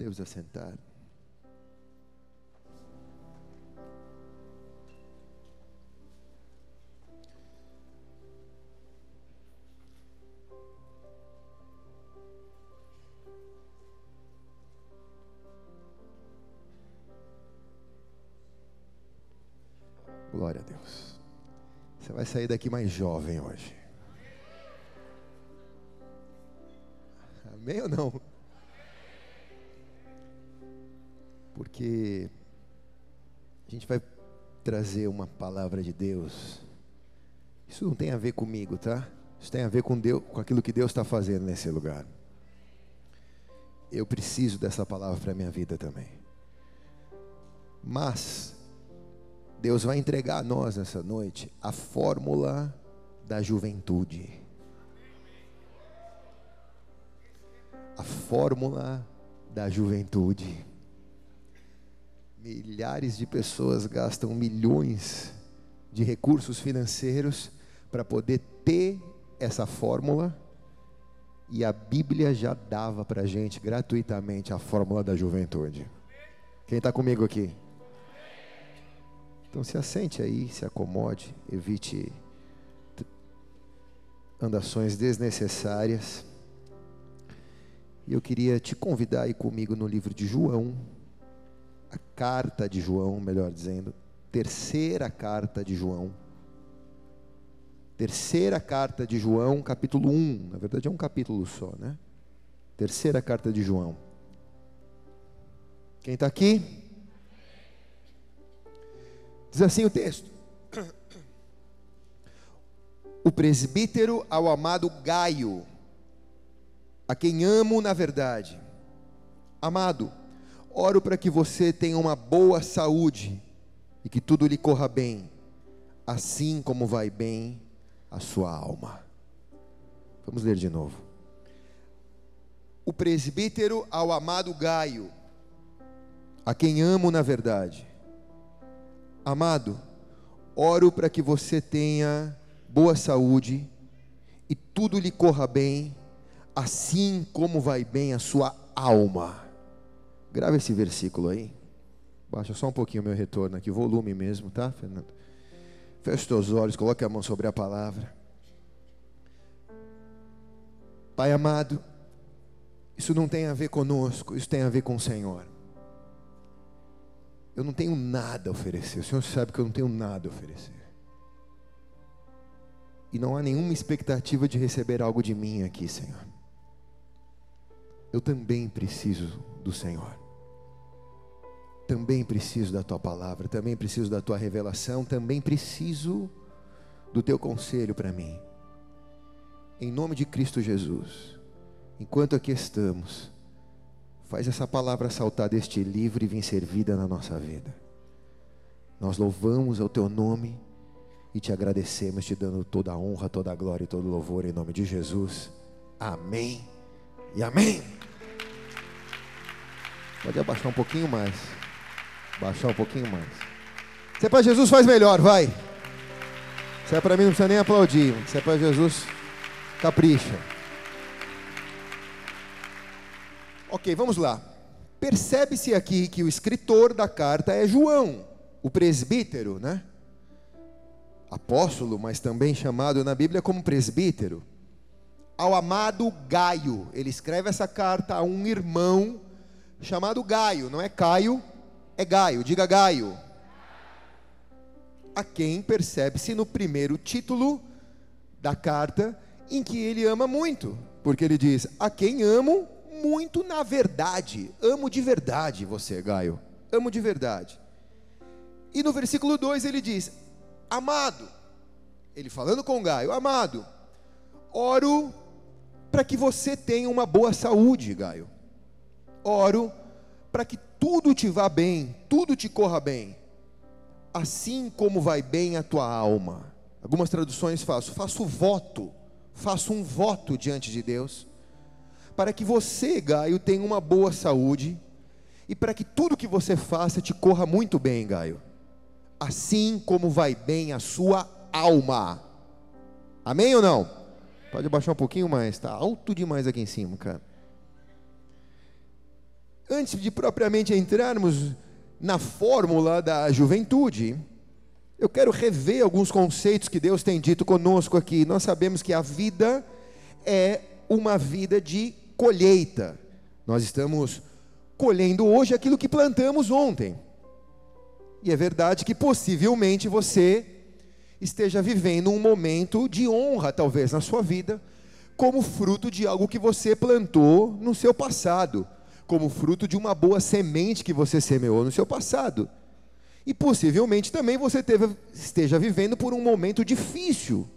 Podemos assentar. Glória a Deus. Você vai sair daqui mais jovem hoje. Amém ou não? Porque a gente vai trazer uma palavra de Deus. Isso não tem a ver comigo, tá? Isso tem a ver com Deus, com aquilo que Deus está fazendo nesse lugar. Eu preciso dessa palavra para a minha vida também. Mas Deus vai entregar a nós nessa noite a fórmula da juventude. A fórmula da juventude. Milhares de pessoas gastam milhões de recursos financeiros para poder ter essa fórmula, e a Bíblia já dava para a gente gratuitamente a fórmula da juventude. Quem está comigo aqui? Então se assente aí, se acomode, evite andações desnecessárias. E eu queria te convidar aí comigo no livro de João, a carta de João, melhor dizendo, terceira carta de João. Terceira carta de João, capítulo 1. Na verdade é um capítulo só, né? Terceira carta de João. Quem está aqui? Diz assim o texto: O presbítero ao amado Gaio, a quem amo na verdade. Amado, oro para que você tenha uma boa saúde e que tudo lhe corra bem, assim como vai bem a sua alma. Vamos ler de novo. O presbítero ao amado Gaio, a quem amo na verdade Amado, oro para que você tenha boa saúde e tudo lhe corra bem, assim como vai bem a sua alma. Grava esse versículo aí. Baixa só um pouquinho o meu retorno aqui, volume mesmo, tá, Fernando? Feche os teus olhos, coloque a mão sobre a palavra. Pai amado, isso não tem a ver conosco, isso tem a ver com o Senhor. Eu não tenho nada a oferecer. O Senhor sabe que eu não tenho nada a oferecer. E não há nenhuma expectativa de receber algo de mim aqui, Senhor. Eu também preciso do Senhor. Também preciso da tua palavra, também preciso da tua revelação, também preciso do teu conselho para mim. Em nome de Cristo Jesus, enquanto aqui estamos, Faz essa palavra saltar deste livro e vir servida na nossa vida. Nós louvamos o teu nome e te agradecemos, te dando toda a honra, toda a glória e todo o louvor em nome de Jesus. Amém e amém. Pode abaixar um pouquinho mais. Baixar um pouquinho mais. Se é para Jesus, faz melhor, vai. Se é para mim, não precisa nem aplaudir. Se é para Jesus, capricha. Ok, vamos lá. Percebe-se aqui que o escritor da carta é João, o presbítero, né? Apóstolo, mas também chamado na Bíblia como presbítero. Ao amado Gaio, ele escreve essa carta a um irmão chamado Gaio, não é Caio, é Gaio, diga Gaio. A quem percebe-se no primeiro título da carta, em que ele ama muito, porque ele diz: A quem amo muito na verdade. Amo de verdade você, Gaio. Amo de verdade. E no versículo 2 ele diz: Amado, ele falando com Gaio, amado, oro para que você tenha uma boa saúde, Gaio. Oro para que tudo te vá bem, tudo te corra bem, assim como vai bem a tua alma. Algumas traduções faço, faço voto, faço um voto diante de Deus para que você, Gaio, tenha uma boa saúde e para que tudo que você faça te corra muito bem, Gaio. Assim como vai bem a sua alma. Amém ou não? Pode baixar um pouquinho mais, está alto demais aqui em cima, cara. antes de propriamente entrarmos na fórmula da juventude, eu quero rever alguns conceitos que Deus tem dito conosco aqui. Nós sabemos que a vida é uma vida de colheita. Nós estamos colhendo hoje aquilo que plantamos ontem. E é verdade que possivelmente você esteja vivendo um momento de honra, talvez, na sua vida, como fruto de algo que você plantou no seu passado, como fruto de uma boa semente que você semeou no seu passado. E possivelmente também você teve, esteja vivendo por um momento difícil,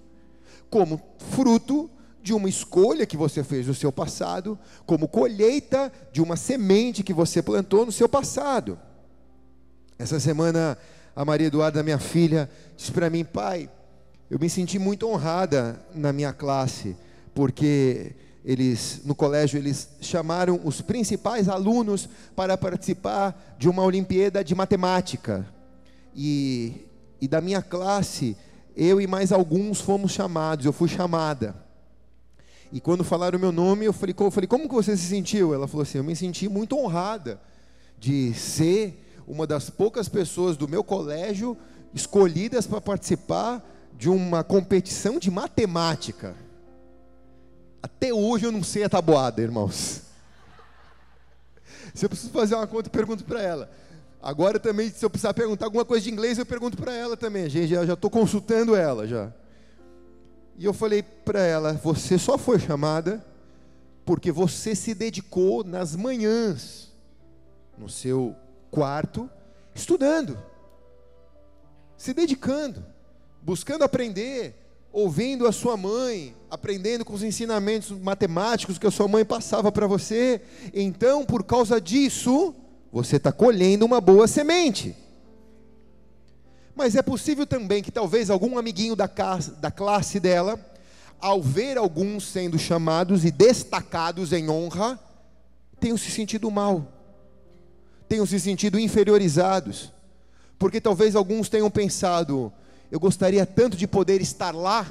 como fruto de uma escolha que você fez no seu passado, como colheita de uma semente que você plantou no seu passado. Essa semana, a Maria Eduarda, minha filha, disse para mim, pai, eu me senti muito honrada na minha classe, porque eles no colégio eles chamaram os principais alunos para participar de uma Olimpíada de matemática. E, e da minha classe, eu e mais alguns fomos chamados, eu fui chamada. E quando falaram o meu nome, eu falei, eu falei, como que você se sentiu? Ela falou assim, eu me senti muito honrada de ser uma das poucas pessoas do meu colégio escolhidas para participar de uma competição de matemática. Até hoje eu não sei a tabuada, irmãos. Se eu preciso fazer uma conta, eu pergunto para ela. Agora também, se eu precisar perguntar alguma coisa de inglês, eu pergunto para ela também. Gente, já estou consultando ela já. E eu falei para ela: você só foi chamada porque você se dedicou nas manhãs, no seu quarto, estudando, se dedicando, buscando aprender, ouvindo a sua mãe, aprendendo com os ensinamentos matemáticos que a sua mãe passava para você. Então, por causa disso, você está colhendo uma boa semente. Mas é possível também que talvez algum amiguinho da, casa, da classe dela, ao ver alguns sendo chamados e destacados em honra, tenham se sentido mal tenham se sentido inferiorizados, porque talvez alguns tenham pensado: eu gostaria tanto de poder estar lá,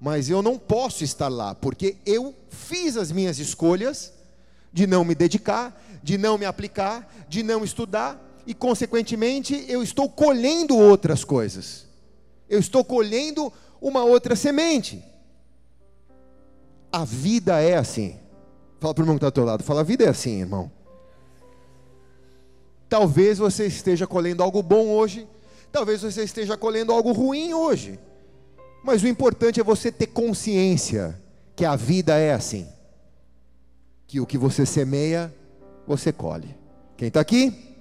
mas eu não posso estar lá, porque eu fiz as minhas escolhas de não me dedicar, de não me aplicar, de não estudar, e consequentemente eu estou colhendo outras coisas, eu estou colhendo uma outra semente. A vida é assim. Fala para o irmão que está ao teu lado, fala, a vida é assim, irmão. Talvez você esteja colhendo algo bom hoje, talvez você esteja colhendo algo ruim hoje. Mas o importante é você ter consciência que a vida é assim. Que o que você semeia, você colhe. Quem está aqui?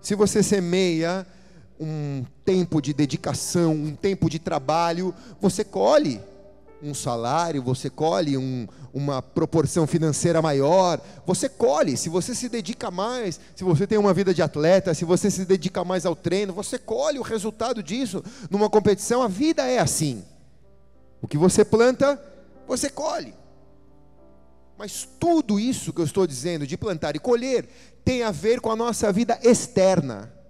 Se você semeia um tempo de dedicação, um tempo de trabalho, você colhe um salário, você colhe um, uma proporção financeira maior, você colhe. Se você se dedica mais, se você tem uma vida de atleta, se você se dedica mais ao treino, você colhe o resultado disso numa competição. A vida é assim. O que você planta, você colhe. Mas tudo isso que eu estou dizendo de plantar e colher tem a ver com a nossa vida externa.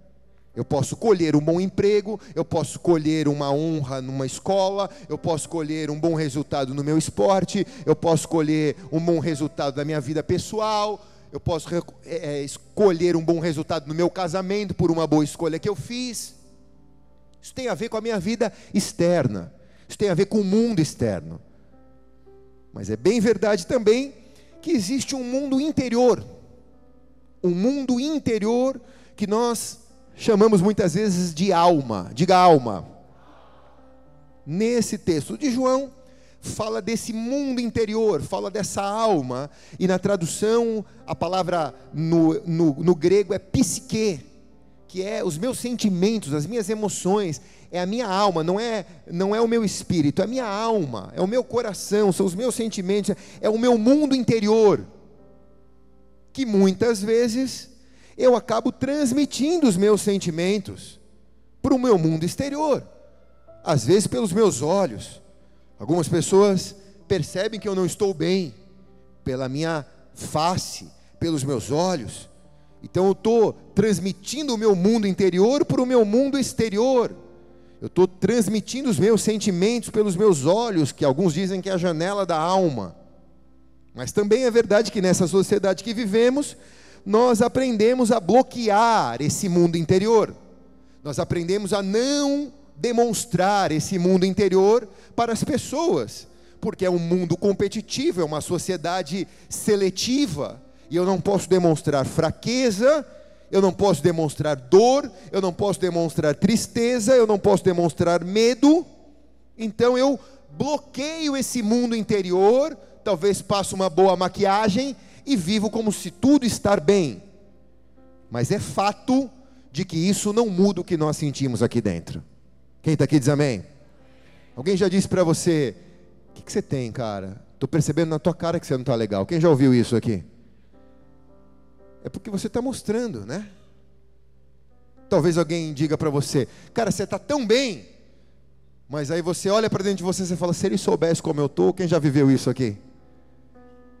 Eu posso colher um bom emprego, eu posso colher uma honra numa escola, eu posso colher um bom resultado no meu esporte, eu posso colher um bom resultado na minha vida pessoal, eu posso é, é, escolher um bom resultado no meu casamento por uma boa escolha que eu fiz. Isso tem a ver com a minha vida externa, isso tem a ver com o mundo externo. Mas é bem verdade também que existe um mundo interior, um mundo interior que nós chamamos muitas vezes de alma. Diga alma. Nesse texto de João, fala desse mundo interior, fala dessa alma, e na tradução, a palavra no, no, no grego é psique, que é os meus sentimentos, as minhas emoções, é a minha alma, não é, não é o meu espírito, é a minha alma, é o meu coração, são os meus sentimentos, é o meu mundo interior, que muitas vezes eu acabo transmitindo os meus sentimentos para o meu mundo exterior, às vezes pelos meus olhos. Algumas pessoas percebem que eu não estou bem pela minha face, pelos meus olhos. Então eu estou transmitindo o meu mundo interior para o meu mundo exterior. Eu estou transmitindo os meus sentimentos pelos meus olhos, que alguns dizem que é a janela da alma. Mas também é verdade que nessa sociedade que vivemos, nós aprendemos a bloquear esse mundo interior. Nós aprendemos a não demonstrar esse mundo interior para as pessoas, porque é um mundo competitivo, é uma sociedade seletiva, e eu não posso demonstrar fraqueza, eu não posso demonstrar dor, eu não posso demonstrar tristeza, eu não posso demonstrar medo, então eu bloqueio esse mundo interior, talvez passo uma boa maquiagem e vivo como se tudo está bem. Mas é fato de que isso não muda o que nós sentimos aqui dentro. Quem está aqui diz amém? Alguém já disse para você: O que, que, você tem, cara? Estou percebendo na tua cara que você não está legal. Quem já ouviu isso aqui? É porque você está mostrando, né? Talvez alguém diga para você: Cara, você está tão bem. Mas aí você olha para dentro de você e fala: Se ele soubesse como eu estou, quem já viveu isso aqui?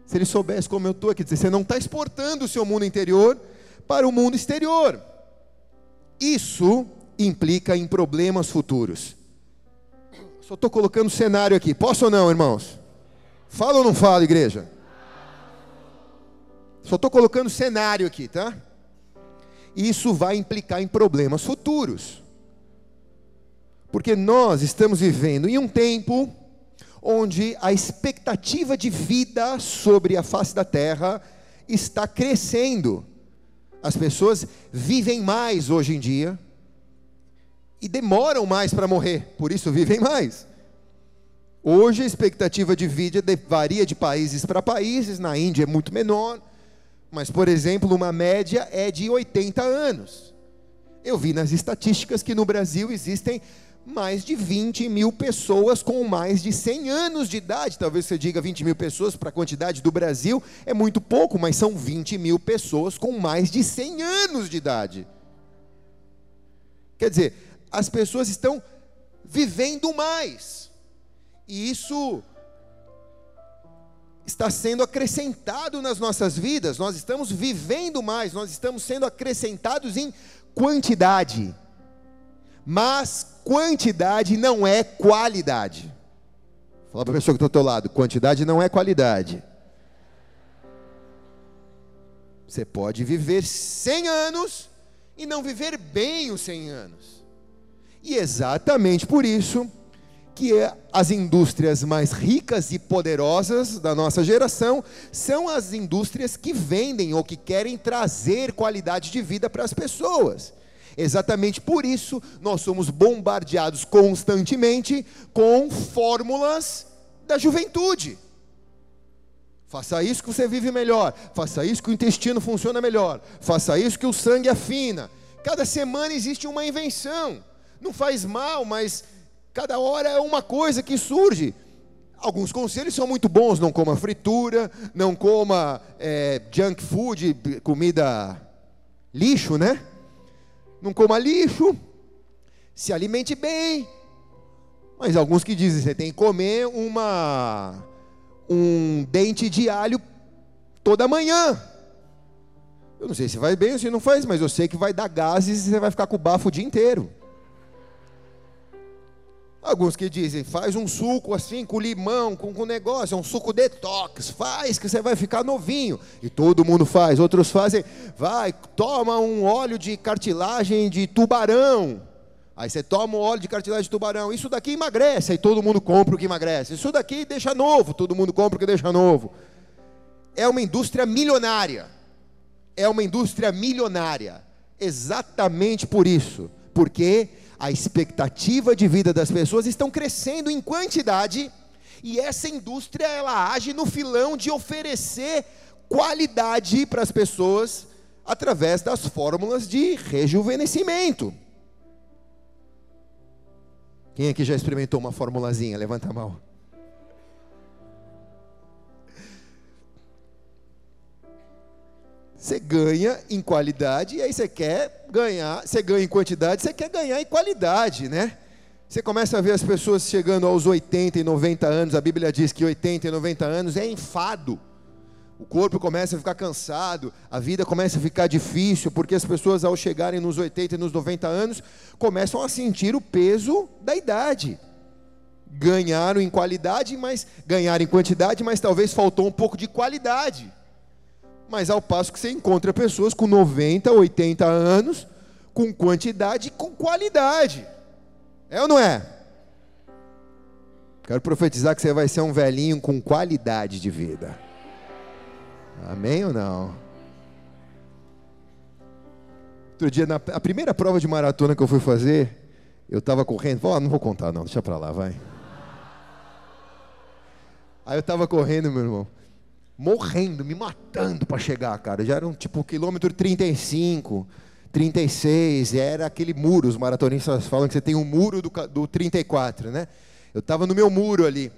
Se ele soubesse como eu estou, quer dizer, você não está exportando o seu mundo interior para o mundo exterior. Isso implica em problemas futuros. Só estou colocando cenário aqui. Posso ou não, irmãos? Fala ou não fala, igreja? Só estou colocando cenário aqui, tá? Isso vai implicar em problemas futuros. Porque nós estamos vivendo em um tempo onde a expectativa de vida sobre a face da terra está crescendo. As pessoas vivem mais hoje em dia e demoram mais para morrer, por isso vivem mais. Hoje a expectativa de vida varia de países para países, na Índia é muito menor, mas por exemplo, uma média é de 80 anos. Eu vi nas estatísticas que no Brasil existem mais de 20 mil pessoas com mais de 100 anos de idade. Talvez você diga 20 mil pessoas para a quantidade do Brasil, é muito pouco, mas são 20 mil pessoas com mais de 100 anos de idade. Quer dizer, as pessoas estão vivendo mais, e isso está sendo acrescentado nas nossas vidas, nós estamos vivendo mais, nós estamos sendo acrescentados em quantidade mas quantidade não é qualidade. Fala para a pessoa que está ao teu lado: quantidade não é qualidade. Você pode viver 100 anos e não viver bem os 100 anos. E exatamente por isso que as indústrias mais ricas e poderosas da nossa geração são as indústrias que vendem ou que querem trazer qualidade de vida para as pessoas. Exatamente por isso nós somos bombardeados constantemente com fórmulas da juventude. Faça isso que você vive melhor. Faça isso que o intestino funciona melhor. Faça isso que o sangue afina. Cada semana existe uma invenção. Não faz mal, mas cada hora é uma coisa que surge. Alguns conselhos são muito bons. Não coma fritura, não coma é, junk food, comida lixo, né? Não coma lixo, se alimente bem. Mas alguns que dizem você tem que comer uma um dente de alho toda manhã. Eu não sei se vai bem ou se não faz, mas eu sei que vai dar gases e você vai ficar com o bafo o dia inteiro. Alguns que dizem, faz um suco assim, com limão, com, com negócio, é um suco detox, faz que você vai ficar novinho. E todo mundo faz. Outros fazem, vai, toma um óleo de cartilagem de tubarão. Aí você toma um óleo de cartilagem de tubarão. Isso daqui emagrece, aí todo mundo compra o que emagrece. Isso daqui deixa novo, todo mundo compra o que deixa novo. É uma indústria milionária. É uma indústria milionária. Exatamente por isso. Porque a expectativa de vida das pessoas estão crescendo em quantidade e essa indústria ela age no filão de oferecer qualidade para as pessoas através das fórmulas de rejuvenescimento. Quem aqui já experimentou uma formulazinha? Levanta a mão. Você ganha em qualidade e aí você quer ganhar, você ganha em quantidade, você quer ganhar em qualidade, né? Você começa a ver as pessoas chegando aos 80 e 90 anos, a Bíblia diz que 80 e 90 anos é enfado. O corpo começa a ficar cansado, a vida começa a ficar difícil, porque as pessoas ao chegarem nos 80 e nos 90 anos começam a sentir o peso da idade ganharam em qualidade, mas ganharam em quantidade, mas talvez faltou um pouco de qualidade. Mas ao passo que você encontra pessoas com 90, 80 anos, com quantidade e com qualidade. É ou não é? Quero profetizar que você vai ser um velhinho com qualidade de vida. Amém ou não? Outro dia, na a primeira prova de maratona que eu fui fazer, eu estava correndo. Oh, não vou contar, não, deixa para lá, vai. Aí eu estava correndo, meu irmão, morrendo, me matando para chegar, cara. Já era um tipo quilômetro 35, 36, era aquele muro. Os maratonistas falam que você tem um muro do, do 34, né? Eu estava no meu muro ali.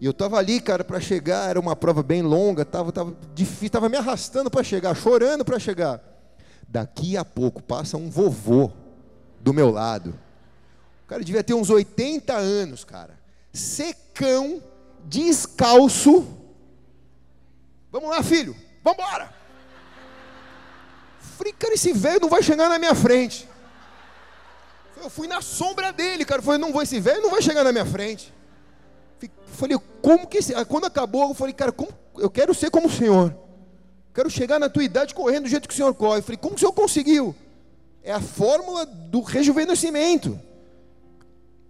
E eu estava ali, cara, para chegar. Era uma prova bem longa, estava tava difícil, estava me arrastando para chegar, chorando para chegar. Daqui a pouco passa um vovô do meu lado. O cara devia ter uns 80 anos, cara. Secão descalço. Vamos lá, filho, vamos embora. Falei, cara, esse velho não vai chegar na minha frente. Eu fui na sombra dele, cara. Falei, não vou, esse velho não vai chegar na minha frente. Falei, como que. Quando acabou, eu falei, cara, como, eu quero ser como o senhor. Quero chegar na tua idade correndo do jeito que o senhor corre. Falei, como o senhor conseguiu? É a fórmula do rejuvenescimento.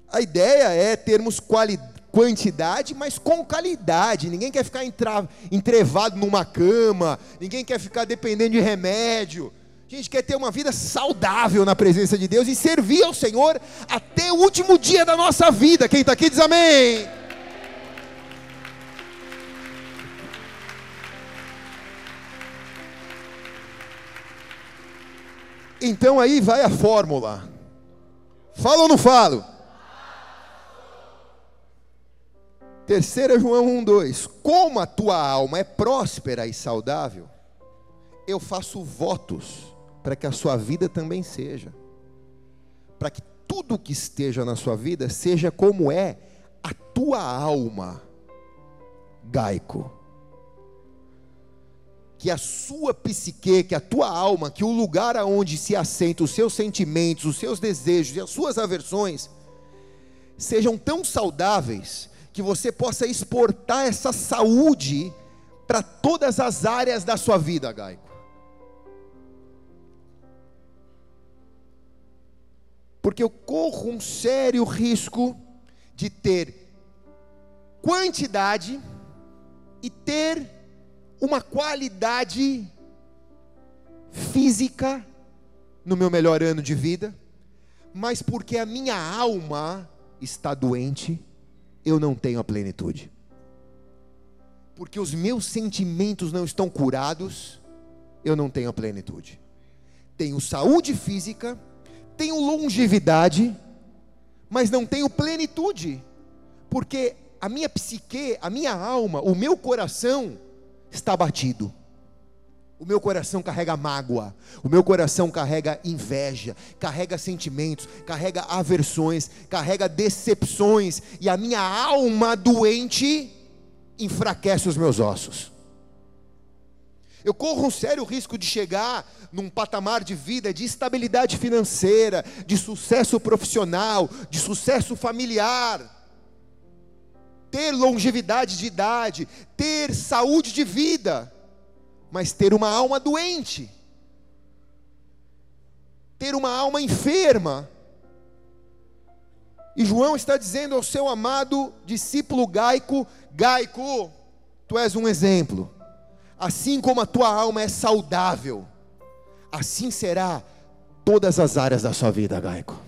A ideia é termos qualidade quantidade, mas com qualidade. Ninguém quer ficar entra, entrevado numa cama, ninguém quer ficar dependendo de remédio. A gente quer ter uma vida saudável na presença de Deus e servir ao Senhor até o último dia da nossa vida. Quem está aqui diz amém. Então aí vai a fórmula. Falo ou não falo? Terceira João 1:2. Como a tua alma é próspera e saudável, eu faço votos para que a sua vida também seja. Para que tudo que esteja na sua vida seja como é a tua alma. Gaico. Que a sua psique, que a tua alma, que o lugar aonde se assenta os seus sentimentos, os seus desejos e as suas aversões sejam tão saudáveis que você possa exportar essa saúde para todas as áreas da sua vida, Gaico. Porque eu corro um sério risco de ter quantidade e ter uma qualidade física no meu melhor ano de vida, mas porque a minha alma está doente, eu não tenho a plenitude. Porque os meus sentimentos não estão curados, eu não tenho a plenitude. Tenho saúde física, tenho longevidade, mas não tenho plenitude, porque a minha psique, a minha alma, o meu coração está batido. O meu coração carrega mágoa, o meu coração carrega inveja, carrega sentimentos, carrega aversões, carrega decepções, e a minha alma doente enfraquece os meus ossos. Eu corro um sério risco de chegar num patamar de vida de estabilidade financeira, de sucesso profissional, de sucesso familiar, ter longevidade de idade, ter saúde de vida mas ter uma alma doente, ter uma alma enferma. E João está dizendo ao seu amado discípulo Gaico: Gaico, tu és um exemplo. Assim como a tua alma é saudável, assim será todas as áreas da sua vida, Gaico.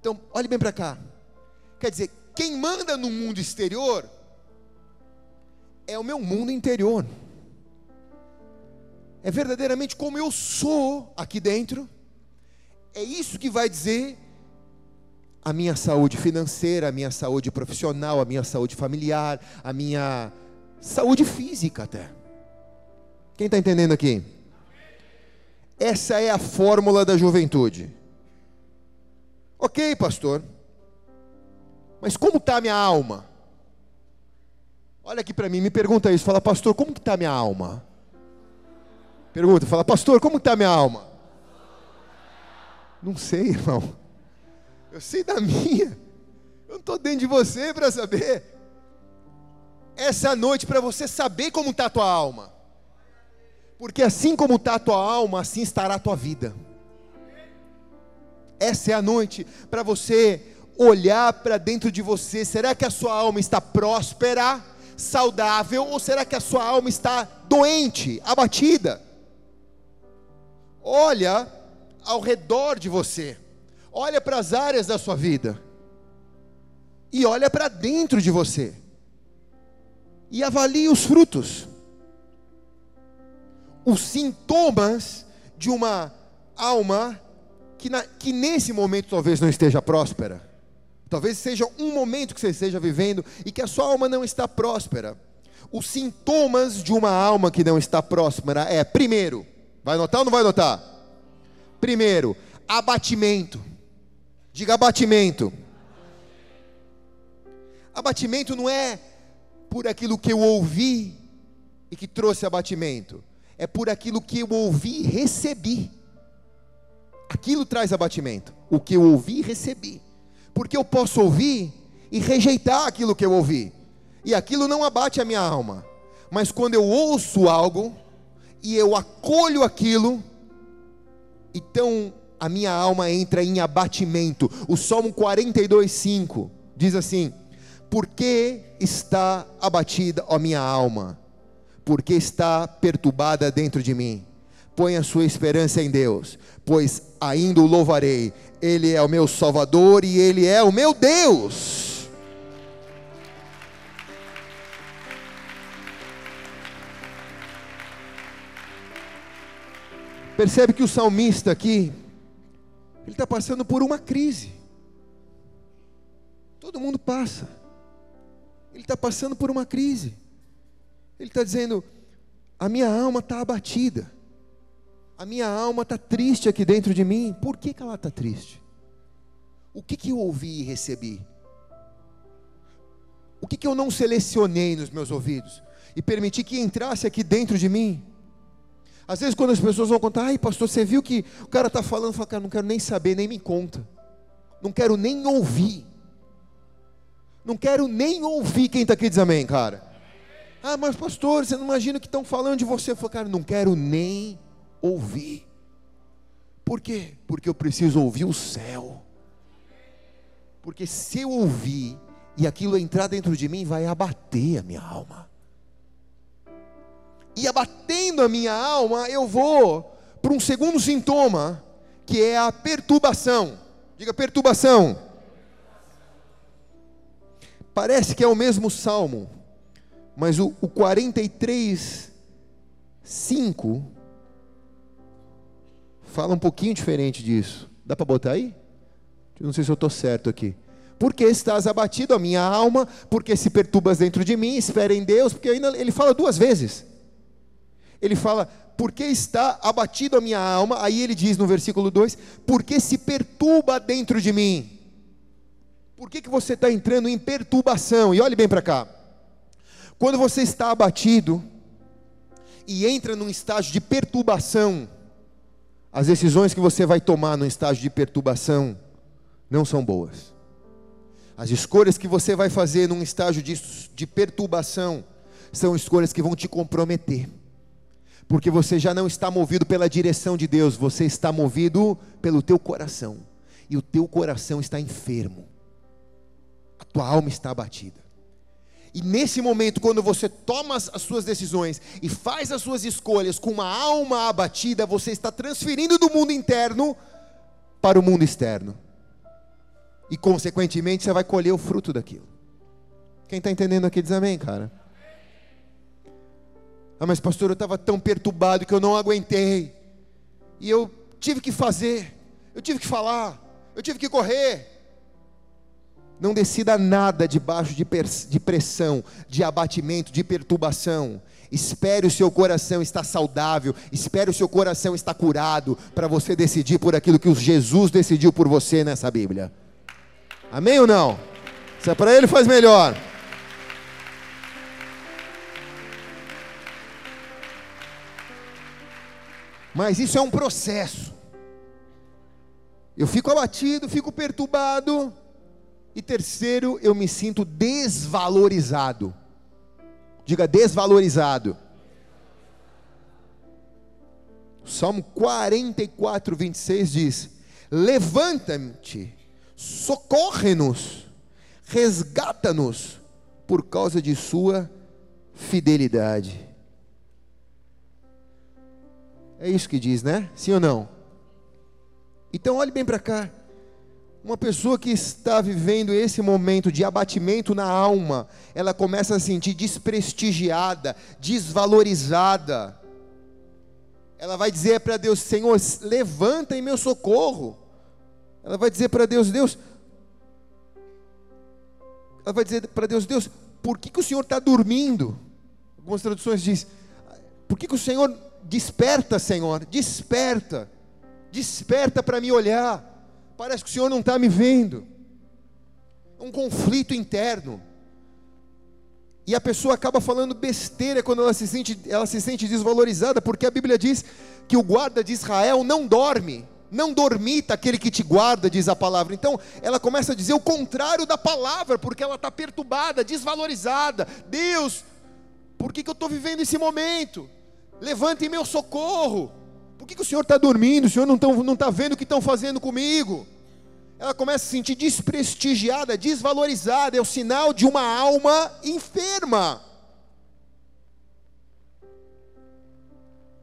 Então, olhe bem para cá. Quer dizer, quem manda no mundo exterior é o meu mundo interior é verdadeiramente como eu sou aqui dentro, é isso que vai dizer a minha saúde financeira, a minha saúde profissional, a minha saúde familiar, a minha saúde física até. Quem está entendendo aqui? Essa é a fórmula da juventude. Ok, pastor, mas como está a minha alma? Olha aqui para mim, me pergunta isso, fala, pastor, como está a minha alma? Pergunta, fala, pastor, como está minha alma? Não sei, irmão. Eu sei da minha. Eu estou dentro de você para saber. Essa noite para você saber como está a tua alma. Porque assim como está a tua alma, assim estará a tua vida. Essa é a noite para você olhar para dentro de você. Será que a sua alma está próspera, saudável, ou será que a sua alma está doente, abatida? Olha ao redor de você, olha para as áreas da sua vida, e olha para dentro de você, e avalie os frutos, os sintomas de uma alma que, na, que nesse momento talvez não esteja próspera. Talvez seja um momento que você esteja vivendo e que a sua alma não está próspera. Os sintomas de uma alma que não está próspera é, primeiro, vai notar ou não vai notar? Primeiro, abatimento. Diga abatimento. Abatimento não é por aquilo que eu ouvi e que trouxe abatimento, é por aquilo que eu ouvi e recebi. Aquilo traz abatimento. O que eu ouvi e recebi. Porque eu posso ouvir e rejeitar aquilo que eu ouvi. E aquilo não abate a minha alma. Mas quando eu ouço algo e eu acolho aquilo, então a minha alma entra em abatimento. O Salmo 42:5 diz assim: Por que está abatida a minha alma? Porque está perturbada dentro de mim. Põe a sua esperança em Deus, pois ainda o louvarei. Ele é o meu Salvador e ele é o meu Deus. Percebe que o salmista aqui, ele está passando por uma crise. Todo mundo passa. Ele está passando por uma crise. Ele está dizendo: a minha alma está abatida. A minha alma está triste aqui dentro de mim. Por que, que ela está triste? O que, que eu ouvi e recebi? O que, que eu não selecionei nos meus ouvidos e permiti que entrasse aqui dentro de mim? Às vezes, quando as pessoas vão contar, ai, pastor, você viu que o cara está falando, fala, cara, não quero nem saber, nem me conta, não quero nem ouvir, não quero nem ouvir quem está aqui diz amém, cara. Ah, mas pastor, você não imagina que estão falando de você? Eu falo, cara, não quero nem ouvir. Por quê? Porque eu preciso ouvir o céu. Porque se eu ouvir e aquilo entrar dentro de mim, vai abater a minha alma. E abatendo a minha alma, eu vou para um segundo sintoma, que é a perturbação. Diga perturbação. Parece que é o mesmo salmo, mas o, o 43, 5 fala um pouquinho diferente disso. Dá para botar aí? Não sei se eu estou certo aqui. Porque estás abatido a minha alma, porque se perturbas dentro de mim, espera em Deus, porque ainda ele fala duas vezes. Ele fala, porque está abatido a minha alma, aí ele diz no versículo 2: porque se perturba dentro de mim. Por que, que você está entrando em perturbação? E olhe bem para cá. Quando você está abatido e entra num estágio de perturbação, as decisões que você vai tomar no estágio de perturbação não são boas. As escolhas que você vai fazer num estágio de, de perturbação são escolhas que vão te comprometer. Porque você já não está movido pela direção de Deus, você está movido pelo teu coração. E o teu coração está enfermo. A tua alma está abatida. E nesse momento, quando você toma as suas decisões e faz as suas escolhas com uma alma abatida, você está transferindo do mundo interno para o mundo externo. E consequentemente você vai colher o fruto daquilo. Quem está entendendo aqui diz amém, cara. Ah, mas pastor, eu estava tão perturbado que eu não aguentei. E eu tive que fazer, eu tive que falar, eu tive que correr. Não decida nada debaixo de, de pressão, de abatimento, de perturbação. Espere o seu coração estar saudável, espere o seu coração estar curado, para você decidir por aquilo que Jesus decidiu por você nessa Bíblia. Amém ou não? Se é para ele, faz melhor. Mas isso é um processo. Eu fico abatido, fico perturbado, E terceiro, eu me sinto desvalorizado. Diga desvalorizado. Salmo 44, 26 diz: Levanta-te, socorre-nos, resgata-nos por causa de Sua fidelidade. É isso que diz, né? Sim ou não? Então olhe bem para cá. Uma pessoa que está vivendo esse momento de abatimento na alma, ela começa a se sentir desprestigiada, desvalorizada. Ela vai dizer para Deus: Senhor, levanta em meu socorro. Ela vai dizer para Deus: Deus. Ela vai dizer para Deus: Deus, por que, que o Senhor está dormindo? Algumas traduções dizem: Por que, que o Senhor desperta, Senhor? Desperta, desperta para me olhar. Parece que o Senhor não está me vendo. Um conflito interno. E a pessoa acaba falando besteira quando ela se sente, ela se sente desvalorizada, porque a Bíblia diz que o guarda de Israel não dorme. Não dormita aquele que te guarda, diz a palavra. Então, ela começa a dizer o contrário da palavra, porque ela está perturbada, desvalorizada. Deus, por que, que eu estou vivendo esse momento? Levante meu socorro. Por que, que o Senhor está dormindo? O Senhor não está não tá vendo o que estão fazendo comigo? ela começa a se sentir desprestigiada, desvalorizada, é o sinal de uma alma enferma.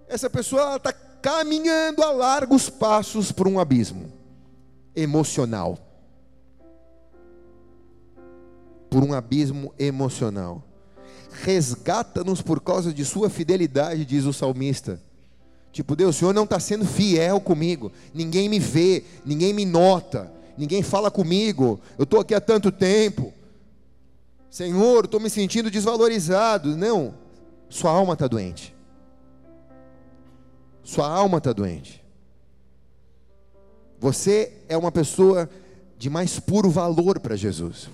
Essa pessoa está caminhando a largos passos por um abismo emocional. Por um abismo emocional. Resgata-nos por causa de Sua fidelidade, diz o salmista. Tipo, Deus, o Senhor não está sendo fiel comigo, ninguém me vê, ninguém me nota, ninguém fala comigo, eu estou aqui há tanto tempo. Senhor, estou me sentindo desvalorizado. Não, sua alma está doente. Sua alma está doente. Você é uma pessoa de mais puro valor para Jesus.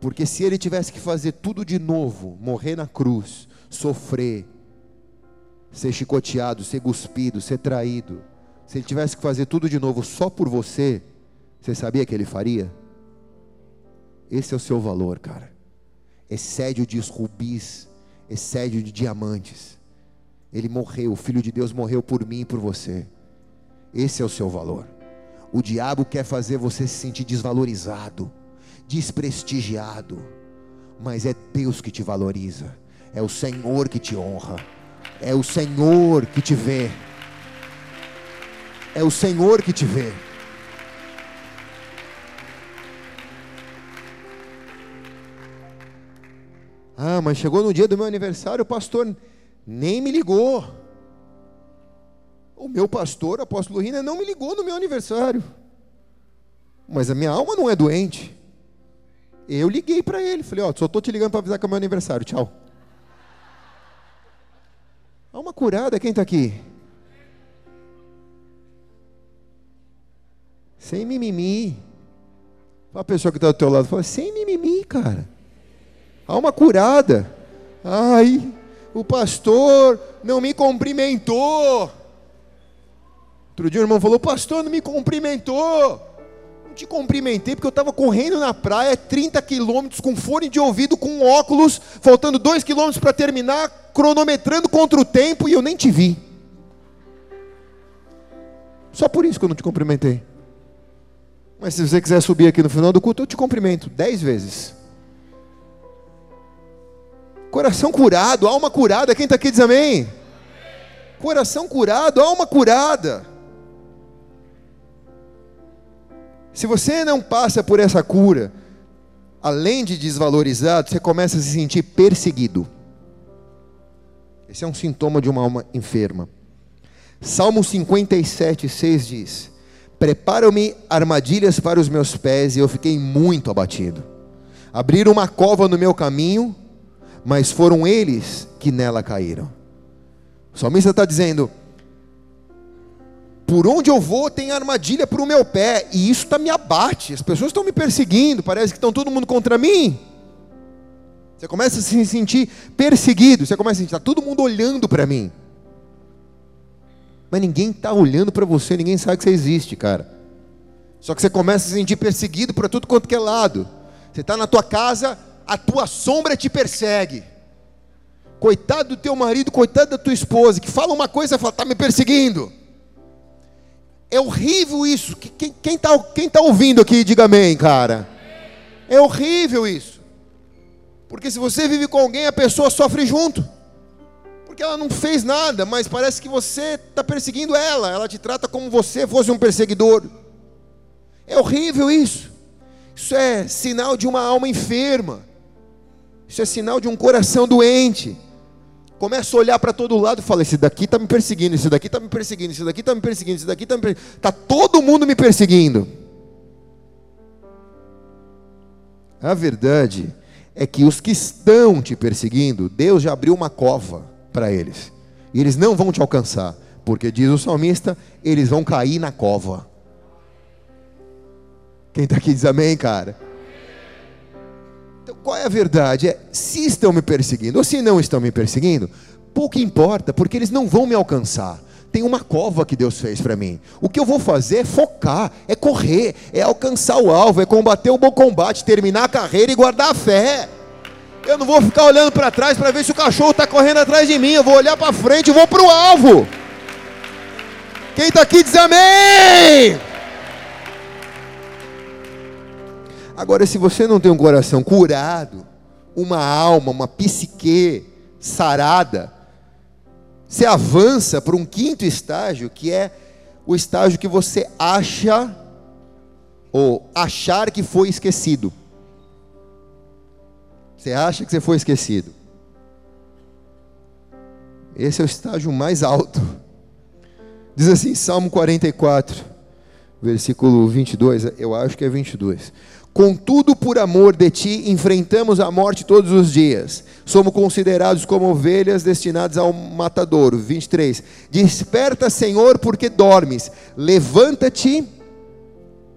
Porque se ele tivesse que fazer tudo de novo, morrer na cruz, sofrer, ser chicoteado, ser cuspido, ser traído, se ele tivesse que fazer tudo de novo só por você, você sabia que ele faria? Esse é o seu valor, cara. Excede de rubis, excede de diamantes. Ele morreu, o Filho de Deus morreu por mim e por você. Esse é o seu valor. O diabo quer fazer você se sentir desvalorizado, desprestigiado, mas é Deus que te valoriza, é o Senhor que te honra, é o Senhor que te vê, é o Senhor que te vê. Ah, mas chegou no dia do meu aniversário, o pastor nem me ligou. O meu pastor, apóstolo Rina, não me ligou no meu aniversário. Mas a minha alma não é doente. Eu liguei para ele, falei, ó, só estou te ligando para avisar que é meu aniversário, tchau. Alma curada, quem está aqui? Sem mimimi. A pessoa que está do teu lado fala, sem mimimi, cara. Alma curada. Ai, o pastor não me cumprimentou. Outro dia o irmão falou: o pastor não me cumprimentou. Te cumprimentei porque eu estava correndo na praia 30 quilômetros com fone de ouvido, com óculos, faltando 2 quilômetros para terminar, cronometrando contra o tempo e eu nem te vi. Só por isso que eu não te cumprimentei. Mas se você quiser subir aqui no final do culto, eu te cumprimento dez vezes. Coração curado, alma curada. Quem está aqui diz amém? Coração curado, alma curada. Se você não passa por essa cura, além de desvalorizado, você começa a se sentir perseguido. Esse é um sintoma de uma alma enferma. Salmo 57, 6 diz: Preparam-me armadilhas para os meus pés, e eu fiquei muito abatido. Abriram uma cova no meu caminho, mas foram eles que nela caíram. O salmista está dizendo: por onde eu vou tem armadilha para o meu pé, e isso tá me abate. As pessoas estão me perseguindo, parece que estão todo mundo contra mim. Você começa a se sentir perseguido, você começa a sentir, está todo mundo olhando para mim. Mas ninguém está olhando para você, ninguém sabe que você existe, cara. Só que você começa a se sentir perseguido por tudo quanto que é lado. Você está na tua casa, a tua sombra te persegue. Coitado do teu marido, coitado da tua esposa, que fala uma coisa e fala, está me perseguindo. É horrível isso. Quem está quem tá ouvindo aqui, diga amém, cara. É horrível isso. Porque se você vive com alguém, a pessoa sofre junto. Porque ela não fez nada, mas parece que você está perseguindo ela. Ela te trata como você fosse um perseguidor. É horrível isso. Isso é sinal de uma alma enferma. Isso é sinal de um coração doente. Começa a olhar para todo lado e fala: Esse daqui está me perseguindo, esse daqui está me perseguindo, esse daqui está me perseguindo, esse daqui está me perseguindo. Está todo mundo me perseguindo. A verdade é que os que estão te perseguindo, Deus já abriu uma cova para eles. E eles não vão te alcançar, porque diz o salmista, eles vão cair na cova. Quem está aqui diz amém, cara? Qual é a verdade? É, se estão me perseguindo ou se não estão me perseguindo, pouco importa, porque eles não vão me alcançar tem uma cova que Deus fez para mim. O que eu vou fazer é focar, é correr, é alcançar o alvo, é combater o bom combate, terminar a carreira e guardar a fé. Eu não vou ficar olhando para trás para ver se o cachorro está correndo atrás de mim. Eu vou olhar para frente e vou para o alvo. Quem está aqui diz amém. Agora, se você não tem um coração curado, uma alma, uma psique sarada, você avança para um quinto estágio, que é o estágio que você acha, ou achar que foi esquecido. Você acha que você foi esquecido. Esse é o estágio mais alto. Diz assim, Salmo 44, versículo 22, eu acho que é 22. Contudo, por amor de ti, enfrentamos a morte todos os dias. Somos considerados como ovelhas destinadas ao matadouro. 23. Desperta, Senhor, porque dormes. Levanta-te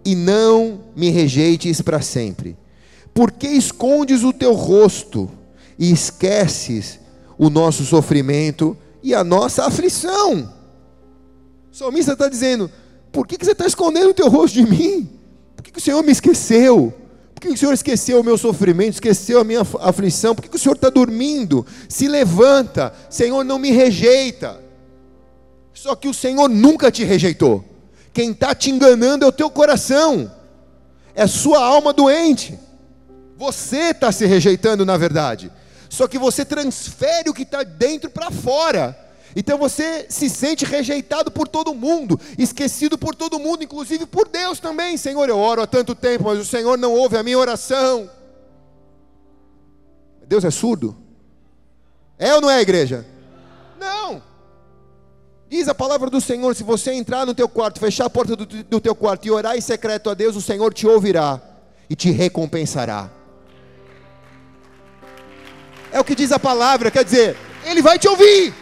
e não me rejeites para sempre. Por que escondes o teu rosto e esqueces o nosso sofrimento e a nossa aflição? O salmista está dizendo: por que, que você está escondendo o teu rosto de mim? Por que, que o Senhor me esqueceu? Por que o Senhor esqueceu o meu sofrimento, esqueceu a minha aflição? Por que, o Senhor está dormindo? Se levanta, Senhor, não me rejeita. Só que o Senhor nunca te rejeitou. Quem está te enganando é o teu coração, é sua alma doente. Você está se rejeitando, na verdade. Só que você transfere o que está dentro para fora. Então você se sente rejeitado por todo mundo, esquecido por todo mundo, inclusive por Deus também. Senhor, eu oro há tanto tempo, mas o Senhor não ouve a minha oração. Deus é surdo? É ou não é, igreja? Não. Diz a palavra do Senhor: se você entrar no teu quarto, fechar a porta do, do teu quarto e orar em secreto a Deus, o Senhor te ouvirá e te recompensará. É o que diz a palavra, quer dizer, Ele vai te ouvir.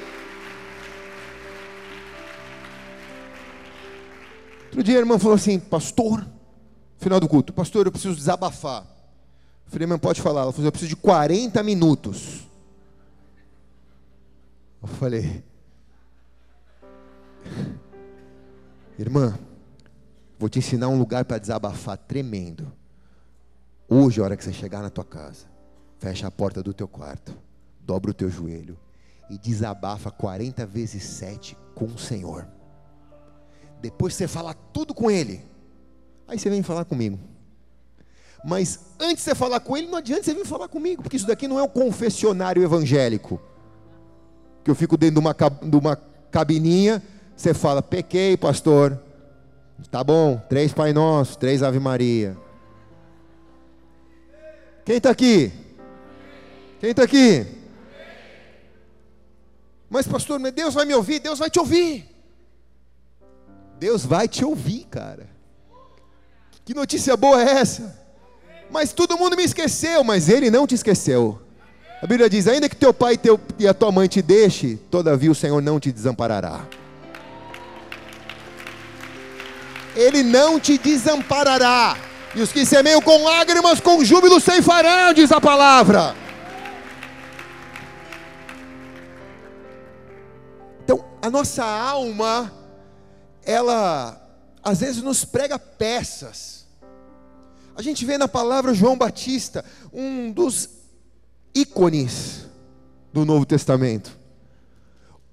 Outro dia a irmã falou assim, pastor, final do culto, pastor, eu preciso desabafar. Eu falei, irmã, pode falar. Ela falou, eu preciso de 40 minutos. Eu falei, irmã, vou te ensinar um lugar para desabafar tremendo. Hoje, a hora que você chegar na tua casa, fecha a porta do teu quarto, dobra o teu joelho e desabafa 40 vezes 7 com o Senhor. Depois você fala tudo com ele. Aí você vem falar comigo. Mas antes de você falar com ele, não adianta você vir falar comigo, porque isso daqui não é um confessionário evangélico. Que eu fico dentro de uma, de uma cabininha, você fala, pequei, pastor. Tá bom, três Pai Nosso, três Ave Maria. Quem está aqui? Quem está aqui? Mas, pastor, Deus vai me ouvir? Deus vai te ouvir. Deus vai te ouvir, cara. Que notícia boa é essa? Mas todo mundo me esqueceu, mas Ele não te esqueceu. A Bíblia diz: ainda que teu pai e, teu, e a tua mãe te deixe, todavia o Senhor não te desamparará. Ele não te desamparará. E os que semeiam com lágrimas, com júbilo ceifarão, diz a palavra. Então, a nossa alma ela às vezes nos prega peças. A gente vê na palavra João Batista, um dos ícones do Novo Testamento,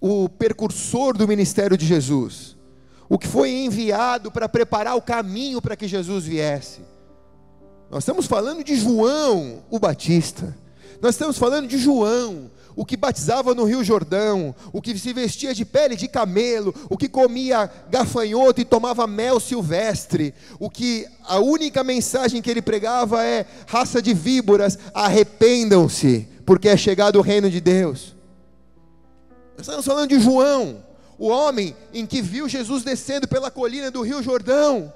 o precursor do ministério de Jesus, o que foi enviado para preparar o caminho para que Jesus viesse. Nós estamos falando de João, o Batista. Nós estamos falando de João, o que batizava no Rio Jordão, o que se vestia de pele de camelo, o que comia gafanhoto e tomava mel silvestre, o que a única mensagem que ele pregava é: raça de víboras, arrependam-se, porque é chegado o reino de Deus. Nós estamos falando de João, o homem em que viu Jesus descendo pela colina do Rio Jordão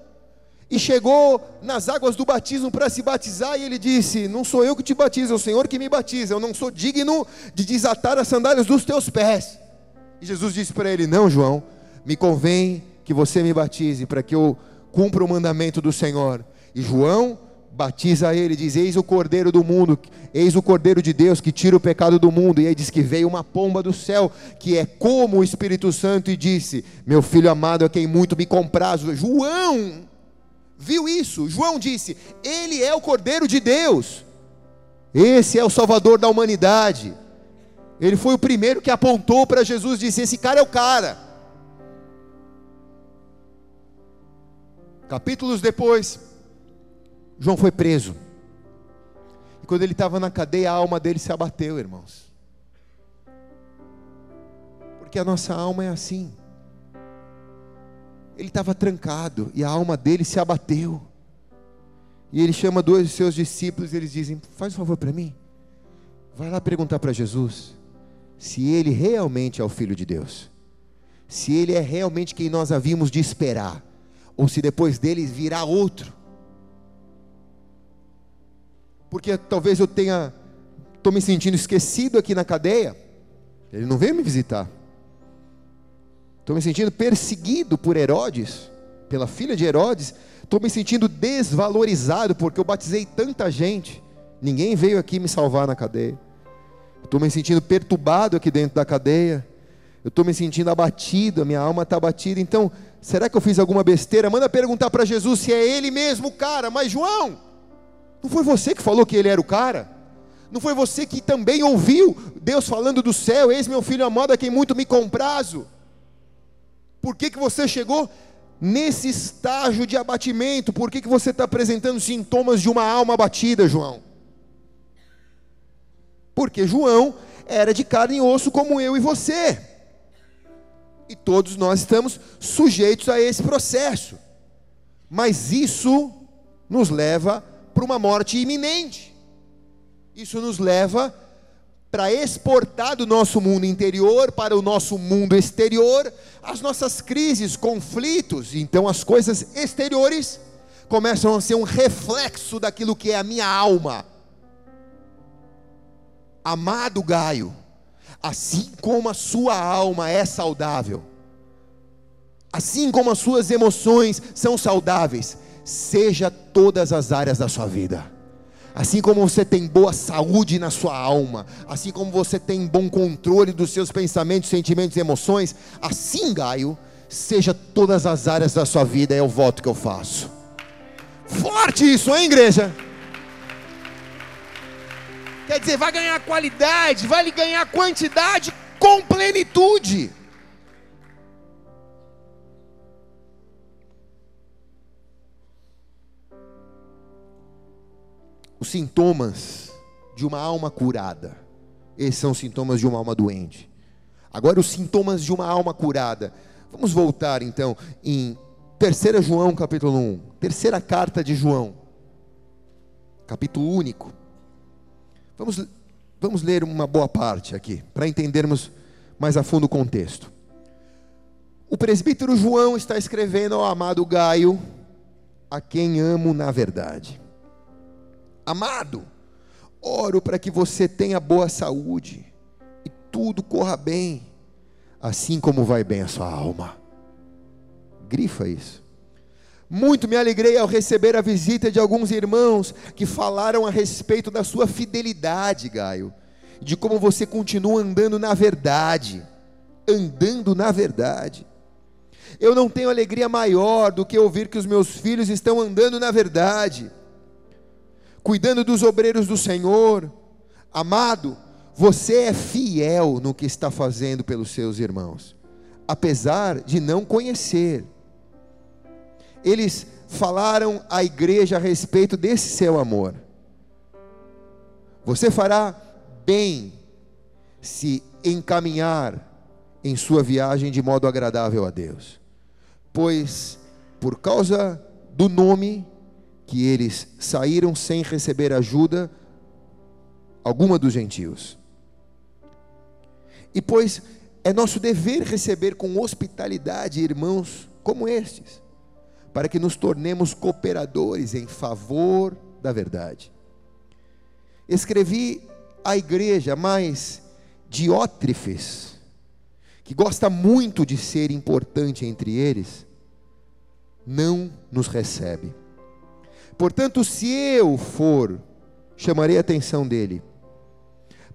e chegou nas águas do batismo para se batizar, e ele disse: Não sou eu que te batizo, é o Senhor que me batiza, eu não sou digno de desatar as sandálias dos teus pés. E Jesus disse para ele: Não, João, me convém que você me batize, para que eu cumpra o mandamento do Senhor. E João batiza ele, diz: Eis o Cordeiro do mundo, eis o Cordeiro de Deus que tira o pecado do mundo. E aí diz que veio uma pomba do céu, que é como o Espírito Santo, e disse: Meu filho amado, a quem muito me compraz. João viu isso. João disse: Ele é o Cordeiro de Deus, esse é o Salvador da humanidade. Ele foi o primeiro que apontou para Jesus e disse: Esse cara é o cara. Capítulos depois, João foi preso. E quando ele estava na cadeia, a alma dele se abateu, irmãos. Porque a nossa alma é assim ele estava trancado e a alma dele se abateu. E ele chama dois de seus discípulos e eles dizem: Faz um favor para mim, vai lá perguntar para Jesus se ele realmente é o Filho de Deus, se ele é realmente quem nós havíamos de esperar, ou se depois dele virá outro. Porque talvez eu tenha, estou me sentindo esquecido aqui na cadeia, ele não veio me visitar. Estou me sentindo perseguido por Herodes, pela filha de Herodes. Estou me sentindo desvalorizado porque eu batizei tanta gente. Ninguém veio aqui me salvar na cadeia. Estou me sentindo perturbado aqui dentro da cadeia. Eu estou me sentindo abatido, a minha alma está abatida. Então, será que eu fiz alguma besteira? Manda perguntar para Jesus se é ele mesmo o cara. Mas, João, não foi você que falou que ele era o cara? Não foi você que também ouviu Deus falando do céu? Eis meu filho amado a quem muito me comprazo. Por que, que você chegou nesse estágio de abatimento? Por que, que você está apresentando sintomas de uma alma abatida, João? Porque João era de carne e osso como eu e você. E todos nós estamos sujeitos a esse processo. Mas isso nos leva para uma morte iminente. Isso nos leva para exportar do nosso mundo interior para o nosso mundo exterior as nossas crises, conflitos. Então as coisas exteriores começam a ser um reflexo daquilo que é a minha alma. Amado Gaio, assim como a sua alma é saudável, assim como as suas emoções são saudáveis, seja todas as áreas da sua vida Assim como você tem boa saúde na sua alma, assim como você tem bom controle dos seus pensamentos, sentimentos e emoções, assim, Gaio, seja todas as áreas da sua vida, é o voto que eu faço. Forte isso, hein, igreja? Quer dizer, vai ganhar qualidade, vai ganhar quantidade com plenitude. Os sintomas de uma alma curada. Esses são os sintomas de uma alma doente. Agora, os sintomas de uma alma curada. Vamos voltar então em 3 João, capítulo 1. Terceira carta de João, capítulo único. Vamos, vamos ler uma boa parte aqui, para entendermos mais a fundo o contexto. O presbítero João está escrevendo ao amado Gaio, a quem amo na verdade. Amado, oro para que você tenha boa saúde e tudo corra bem, assim como vai bem a sua alma. Grifa isso. Muito me alegrei ao receber a visita de alguns irmãos que falaram a respeito da sua fidelidade, Gaio, de como você continua andando na verdade, andando na verdade. Eu não tenho alegria maior do que ouvir que os meus filhos estão andando na verdade, cuidando dos obreiros do Senhor. Amado, você é fiel no que está fazendo pelos seus irmãos, apesar de não conhecer. Eles falaram à igreja a respeito desse seu amor. Você fará bem se encaminhar em sua viagem de modo agradável a Deus, pois por causa do nome que eles saíram sem receber ajuda alguma dos gentios. E pois é nosso dever receber com hospitalidade irmãos como estes, para que nos tornemos cooperadores em favor da verdade. Escrevi à igreja, mas Diótrefes, que gosta muito de ser importante entre eles, não nos recebe. Portanto, se eu for, chamarei a atenção dele,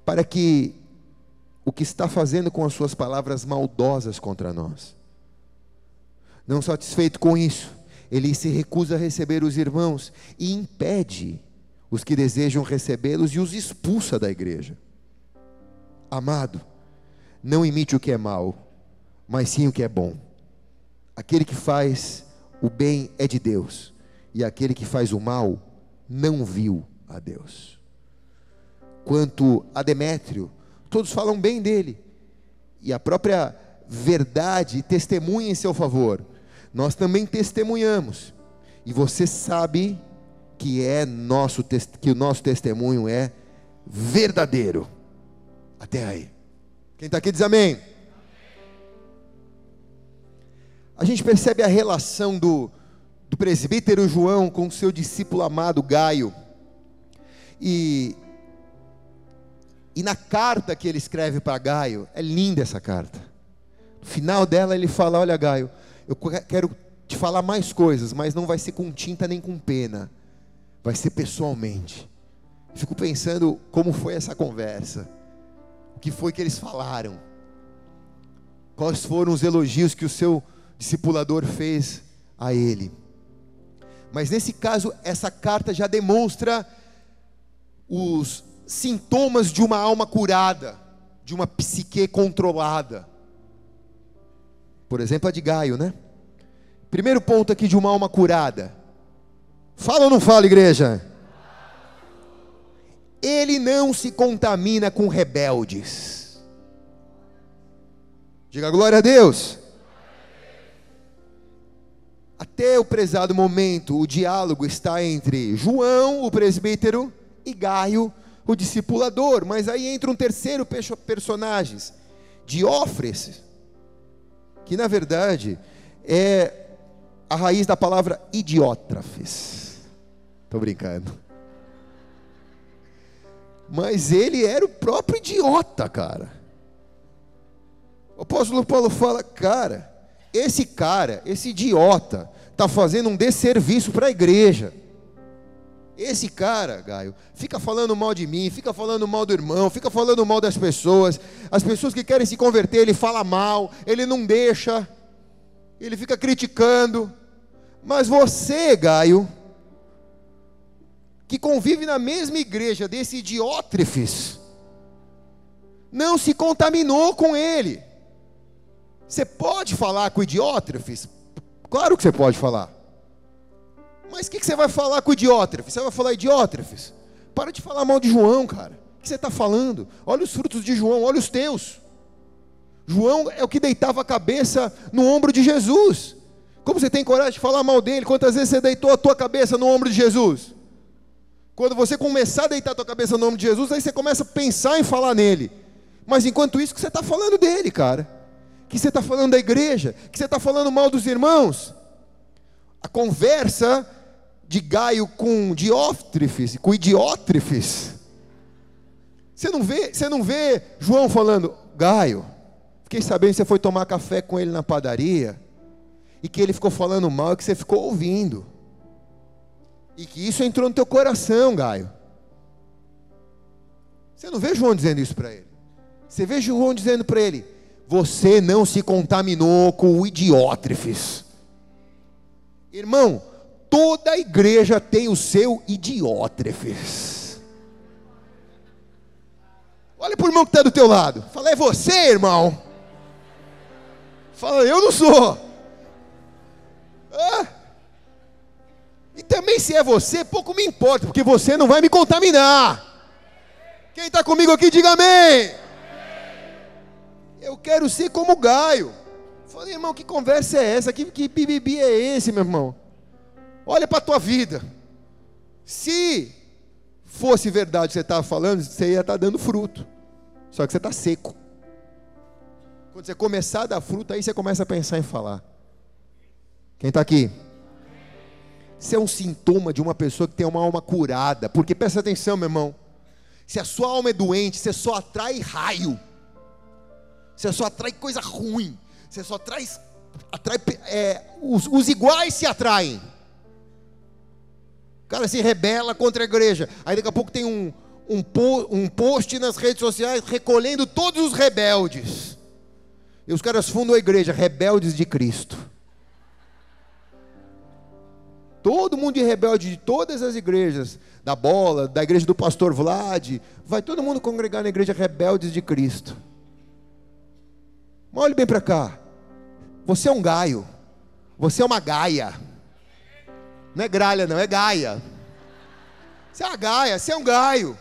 para que o que está fazendo com as suas palavras maldosas contra nós. Não satisfeito com isso, ele se recusa a receber os irmãos e impede os que desejam recebê-los e os expulsa da igreja. Amado, não imite o que é mal, mas sim o que é bom. Aquele que faz o bem é de Deus, e aquele que faz o mal não viu a Deus. Quanto a Demétrio, todos falam bem dele, e a própria verdade testemunha em seu favor. Nós também testemunhamos, e você sabe que é nosso que o nosso testemunho é verdadeiro. Até aí. Quem está aqui diz amém. A gente percebe a relação do, presbítero João com o seu discípulo amado Gaio. E, e na carta que ele escreve para Gaio, é linda essa carta. No final dela ele fala: Olha, Gaio, eu quero te falar mais coisas, mas não vai ser com tinta nem com pena, vai ser pessoalmente. Fico pensando como foi essa conversa que foi que eles falaram? Quais foram os elogios que o seu discipulador fez a ele? Mas nesse caso, essa carta já demonstra os sintomas de uma alma curada, de uma psique controlada. Por exemplo, a de Gaio, né? Primeiro ponto aqui de uma alma curada. Fala ou não fala, igreja? ele não se contamina com rebeldes. Diga glória a Deus. Até o prezado momento, o diálogo está entre João, o presbítero, e Gaio, o discipulador. Mas aí entra um terceiro personagem, Diófres, que na verdade é a raiz da palavra idiótrafes. Estou brincando. Mas ele era o próprio idiota, cara. O apóstolo Paulo fala, cara, esse cara, esse idiota, está fazendo um desserviço para a igreja. Esse cara, Gaio, fica falando mal de mim, fica falando mal do irmão, fica falando mal das pessoas. As pessoas que querem se converter, ele fala mal, ele não deixa, ele fica criticando. Mas você, Gaio, que convive na mesma igreja desse Diótrefes, não se contaminou com ele. Você pode falar com o Diótrefes? Claro que você pode falar. Mas o que, que, você vai falar com o Diótrefes? Você vai falar Diótrefes? Para de falar mal de João, cara. O que você está falando? Olha os frutos de João, olha os teus. João é o que deitava a cabeça no ombro de Jesus. Como você tem coragem de falar mal dele? Quantas vezes você deitou a tua cabeça no ombro de Jesus? Quando você começar a deitar a tua cabeça no nome de Jesus, aí você começa a pensar em falar nele. Mas enquanto isso, que você está falando dele, cara. Que você está falando da igreja, que você está falando mal dos irmãos. A conversa de Gaio com Diótrefes, com Idiótrefes. Você não vê, você não vê João falando, Gaio, fiquei sabendo que você foi tomar café com ele na padaria, e que ele ficou falando mal e que você ficou ouvindo. E que isso entrou no teu coração, Gaio. Você não vê João dizendo isso para ele. Você vê João dizendo para ele: você não se contaminou com o idiótrefes. Irmão, toda igreja tem o seu idiótrefes. Olha para o irmão que está do teu lado. Fala, é você, irmão. Fala, eu não sou. Ah. E também se é você, pouco me importa, porque você não vai me contaminar. Quem está comigo aqui, diga amém. Eu quero ser como Gaio. Falei, irmão, que conversa é essa? Que, que bibibi é esse, meu irmão? Olha para a tua vida. Se fosse verdade o que você estava falando, você ia estar tá dando fruto. Só que você está seco. Quando você começar a dar fruto, aí você começa a pensar em falar. Quem está aqui? Isso é um sintoma de uma pessoa que tem uma alma curada. Porque presta atenção, meu irmão. Se a sua alma é doente, você só atrai raio. Você só atrai coisa ruim. Você só traz, atrai. É, os, os iguais se atraem. O cara se rebela contra a igreja. Aí daqui a pouco tem um, um, um post nas redes sociais recolhendo todos os rebeldes. E os caras fundam a igreja, rebeldes de Cristo. Todo mundo de rebelde de todas as igrejas, da bola, da igreja do pastor Vlad, vai todo mundo congregar na igreja rebeldes de Cristo. Mas olhe bem para cá. Você é um gaio. Você é uma gaia. Não é gralha, não, é gaia. Você é uma gaia, você é um gaio.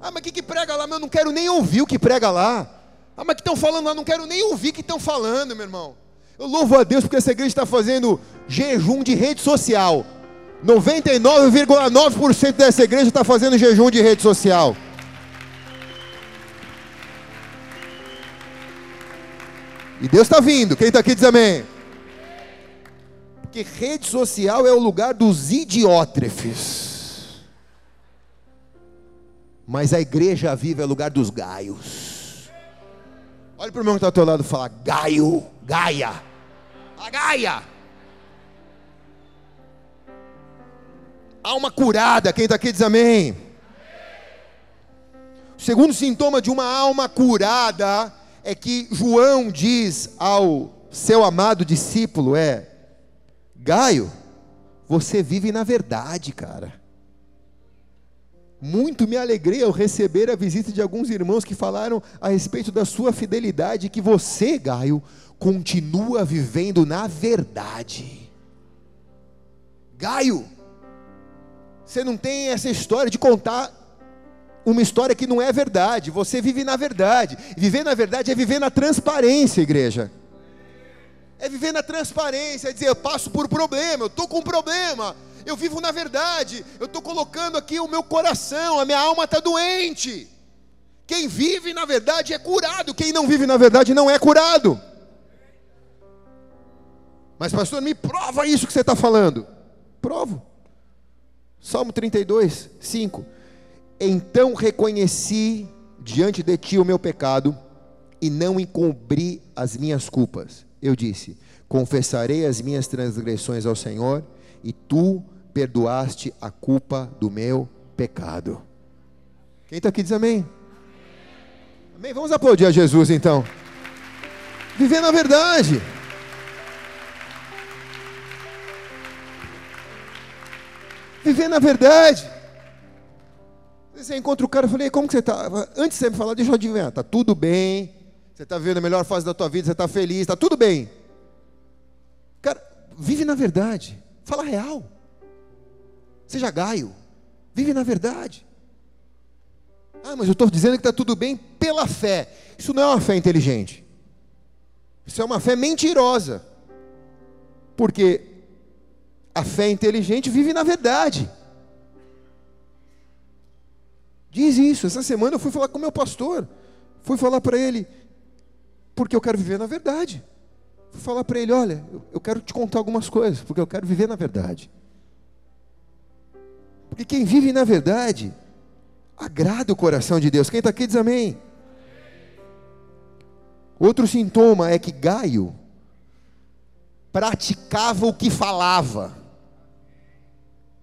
Ah, mas o que, que prega lá? Eu não quero nem ouvir o que prega lá. Ah, mas que estão falando lá? Não quero nem ouvir o que estão falando, meu irmão. Eu louvo a Deus porque essa igreja está fazendo jejum de rede social. 99,9% dessa igreja está fazendo jejum de rede social. E Deus está vindo. Quem está aqui diz amém. Porque rede social é o lugar dos idiótrefes. Mas a igreja viva é o lugar dos gaios. Olha para o irmão que está ao teu lado e fala: Gaio, Gaia. A Gaia. Alma curada, quem está aqui diz amém. O segundo sintoma de uma alma curada é que João diz ao seu amado discípulo: é, Gaio, você vive na verdade, cara. Muito me alegrei ao receber a visita de alguns irmãos que falaram a respeito da sua fidelidade, que você, Gaio, continua vivendo na verdade. Gaio, você não tem essa história de contar uma história que não é verdade, você vive na verdade. Viver na verdade é viver na transparência, igreja. É viver na transparência, é dizer, eu passo por problema, eu estou com um problema, eu vivo na verdade, eu estou colocando aqui o meu coração, a minha alma está doente. Quem vive na verdade é curado, quem não vive na verdade não é curado. Mas, pastor, me prova isso que você está falando. Provo. Salmo 32, 5. Então reconheci diante de ti o meu pecado e não encobri as minhas culpas. Eu disse: Confessarei as minhas transgressões ao Senhor e tu perdoaste a culpa do meu pecado. Quem está aqui diz amém. Amém? Vamos aplaudir a Jesus então. Viver na verdade. Viver na verdade. Você encontra o cara e falei, como que você está? Antes de você me falar, deixa eu adivinhar, está tudo bem, você está vivendo a melhor fase da tua vida, você está feliz, está tudo bem. Cara, vive na verdade, fala real. Seja gaio, vive na verdade. Ah, mas eu estou dizendo que está tudo bem pela fé. Isso não é uma fé inteligente. Isso é uma fé mentirosa. Porque a fé inteligente vive na verdade. Diz isso. Essa semana eu fui falar com o meu pastor. Fui falar para ele, porque eu quero viver na verdade. Fui falar para ele: olha, eu quero te contar algumas coisas, porque eu quero viver na verdade. Porque quem vive na verdade agrada o coração de Deus. Quem está aqui diz amém. Outro sintoma é que Gaio praticava o que falava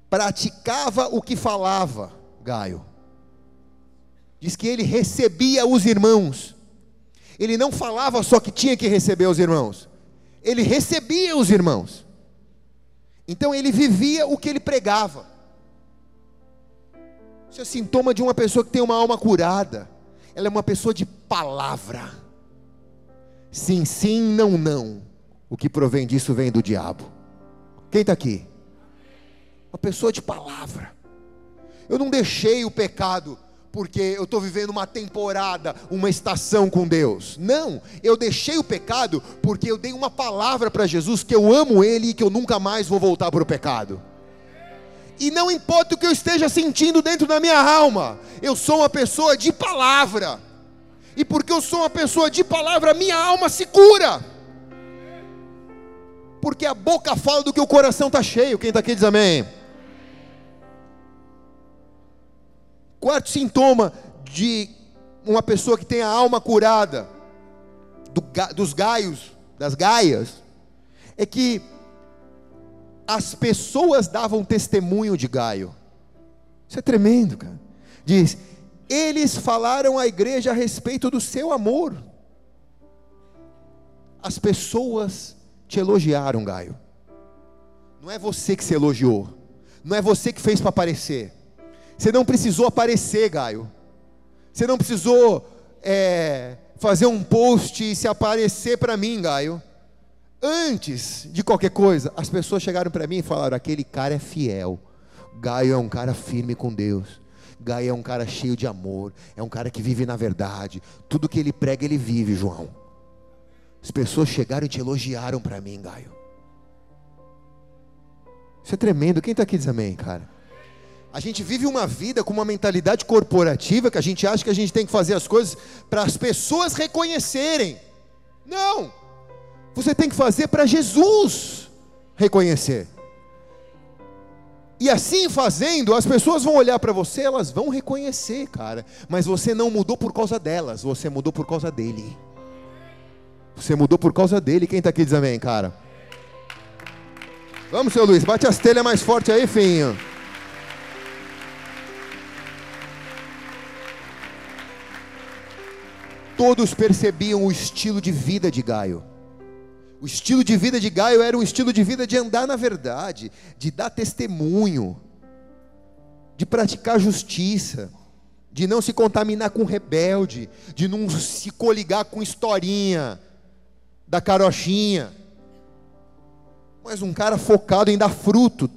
praticava o que falava, Gaio. Diz que ele recebia os irmãos, Ele não falava só que tinha que receber os irmãos, ele recebia os irmãos. Então ele vivia o que ele pregava. Isso é sintoma de uma pessoa que tem uma alma curada. Ela é uma pessoa de palavra. Sim, sim, não, não. O que provém disso vem do diabo. Quem está aqui? Uma pessoa de palavra. Eu não deixei o pecado porque eu estou vivendo uma temporada, uma estação com Deus. Não, eu deixei o pecado porque eu dei uma palavra para Jesus que eu amo Ele e que eu nunca mais vou voltar para o pecado. E não importa o que eu esteja sentindo dentro da minha alma, eu sou uma pessoa de palavra. E porque eu sou uma pessoa de palavra, minha alma se cura. Porque a boca fala do que o coração está cheio. Quem está aqui diz amém. Quarto sintoma de uma pessoa que tem a alma curada, do, dos gaios, das gaias, é que as pessoas davam testemunho de Gaio. Isso é tremendo, cara. Diz: eles falaram à igreja a respeito do seu amor. As pessoas te elogiaram, Gaio. Não é você que se elogiou. Não é você que fez para aparecer. Você não precisou aparecer, Gaio. Você não precisou é, fazer um post e se aparecer para mim, Gaio. Antes de qualquer coisa, as pessoas chegaram para mim e falaram: aquele cara é fiel. Gaio é um cara firme com Deus. Gaio é um cara cheio de amor. É um cara que vive na verdade. Tudo que ele prega, ele vive, João. As pessoas chegaram e te elogiaram para mim, Gaio. Isso é tremendo. Quem está aqui diz amém, cara? A gente vive uma vida com uma mentalidade corporativa que a gente acha que a gente tem que fazer as coisas para as pessoas reconhecerem. Não! Você tem que fazer para Jesus reconhecer. E assim fazendo, as pessoas vão olhar para você, elas vão reconhecer, cara. Mas você não mudou por causa delas, você mudou por causa dele. Você mudou por causa dele. Quem está aqui diz amém, cara? Vamos, seu Luiz, bate as telhas mais forte aí, finho. Todos percebiam o estilo de vida de Gaio. O estilo de vida de Gaio era um estilo de vida de andar na verdade, de dar testemunho, de praticar justiça, de não se contaminar com rebelde, de não se coligar com historinha da carochinha. Mas um cara focado em dar fruto,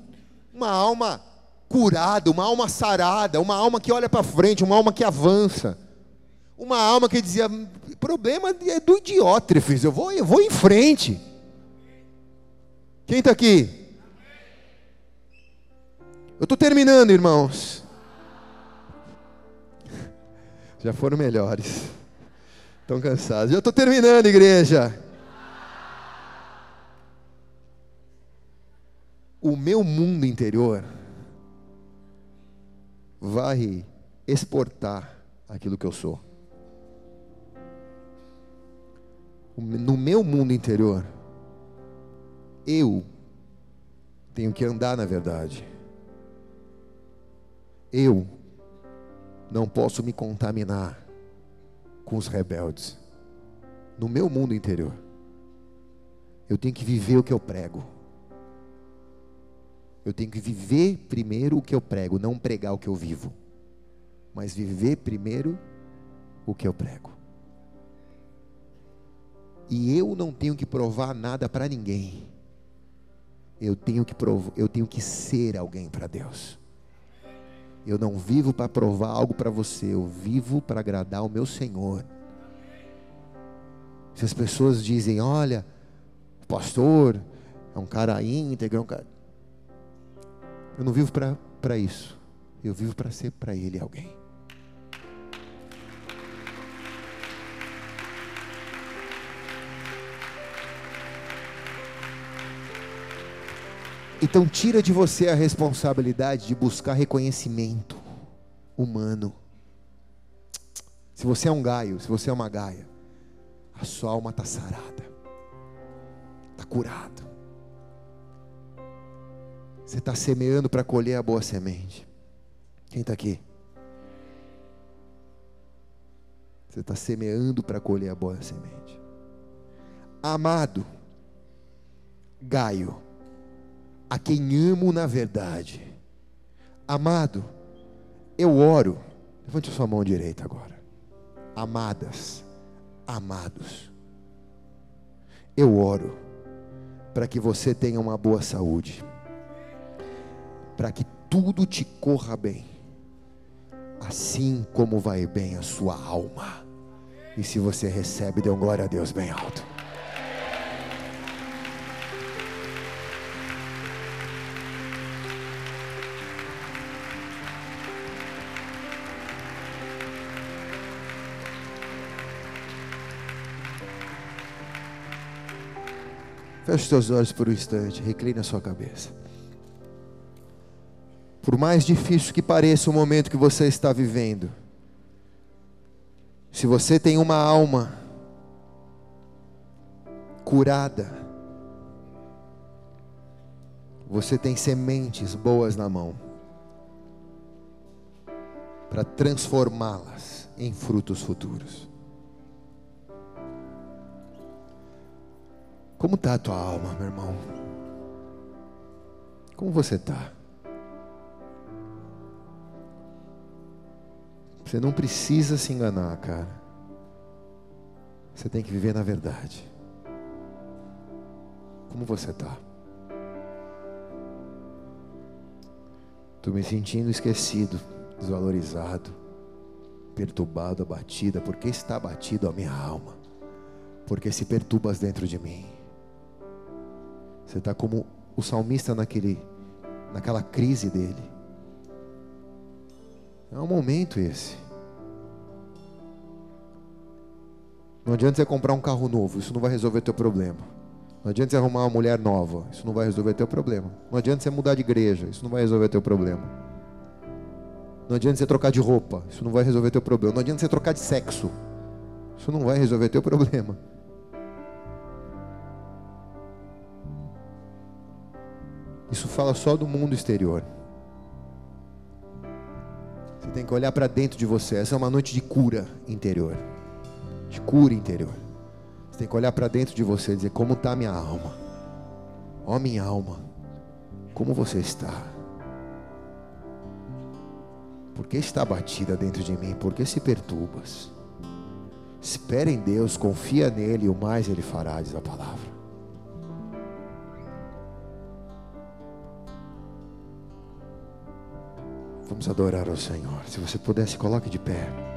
uma alma curada, uma alma sarada, uma alma que olha para frente, uma alma que avança. Uma alma que dizia: problema é do idiótrefes, eu vou, eu vou em frente. Quem está aqui? Eu estou terminando, irmãos. Já foram melhores. Estão cansados. Já estou terminando, igreja. O meu mundo interior vai exportar aquilo que eu sou. No meu mundo interior, eu tenho que andar na verdade. Eu não posso me contaminar com os rebeldes. No meu mundo interior, eu tenho que viver o que eu prego. Eu tenho que viver primeiro o que eu prego, não pregar o que eu vivo, mas viver primeiro o que eu prego. E eu não tenho que provar nada para ninguém. Eu tenho que provar, eu tenho que ser alguém para Deus. Eu não vivo para provar algo para você, eu vivo para agradar o meu Senhor. Se as pessoas dizem, olha, o pastor é um cara íntegro, é um cara... eu não vivo para isso. Eu vivo para ser para ele alguém. Então tira de você a responsabilidade de buscar reconhecimento humano. Se você é um gaio, se você é uma gaia, a sua alma está sarada, está curado. Você está semeando para colher a boa semente. Quem está aqui? Você está semeando para colher a boa semente. Amado, Gaio, a quem amo na verdade. Amado, eu oro. Levante a sua mão direita agora. Amadas, amados, eu oro para que você tenha uma boa saúde, para que tudo te corra bem, assim como vai bem a sua alma. E se você recebe, dê um glória a Deus bem alto. Feche seus olhos por um instante, recline a sua cabeça. Por mais difícil que pareça o momento que você está vivendo, se você tem uma alma curada, você tem sementes boas na mão para transformá-las em frutos futuros. Como está a tua alma, meu irmão? Como você está? Você não precisa se enganar, cara. Você tem que viver na verdade. Como você está? Estou me sentindo esquecido, desvalorizado, perturbado, abatida. Porque está abatido a minha alma? Porque se perturbas dentro de mim. Você está como o salmista naquele, naquela crise dele. É um momento esse. Não adianta você comprar um carro novo, isso não vai resolver teu problema. Não adianta você arrumar uma mulher nova, isso não vai resolver teu problema. Não adianta você mudar de igreja, isso não vai resolver teu problema. Não adianta você trocar de roupa, isso não vai resolver teu problema. Não adianta você trocar de sexo, isso não vai resolver teu problema. Isso fala só do mundo exterior. Você tem que olhar para dentro de você. Essa é uma noite de cura interior. De cura interior. Você tem que olhar para dentro de você e dizer: Como está minha alma? Ó, oh, minha alma, como você está? Por que está batida dentro de mim? Por que se perturbas? Espera em Deus, confia nele e o mais ele fará, diz a palavra. Vamos adorar ao Senhor. Se você pudesse, coloque de pé.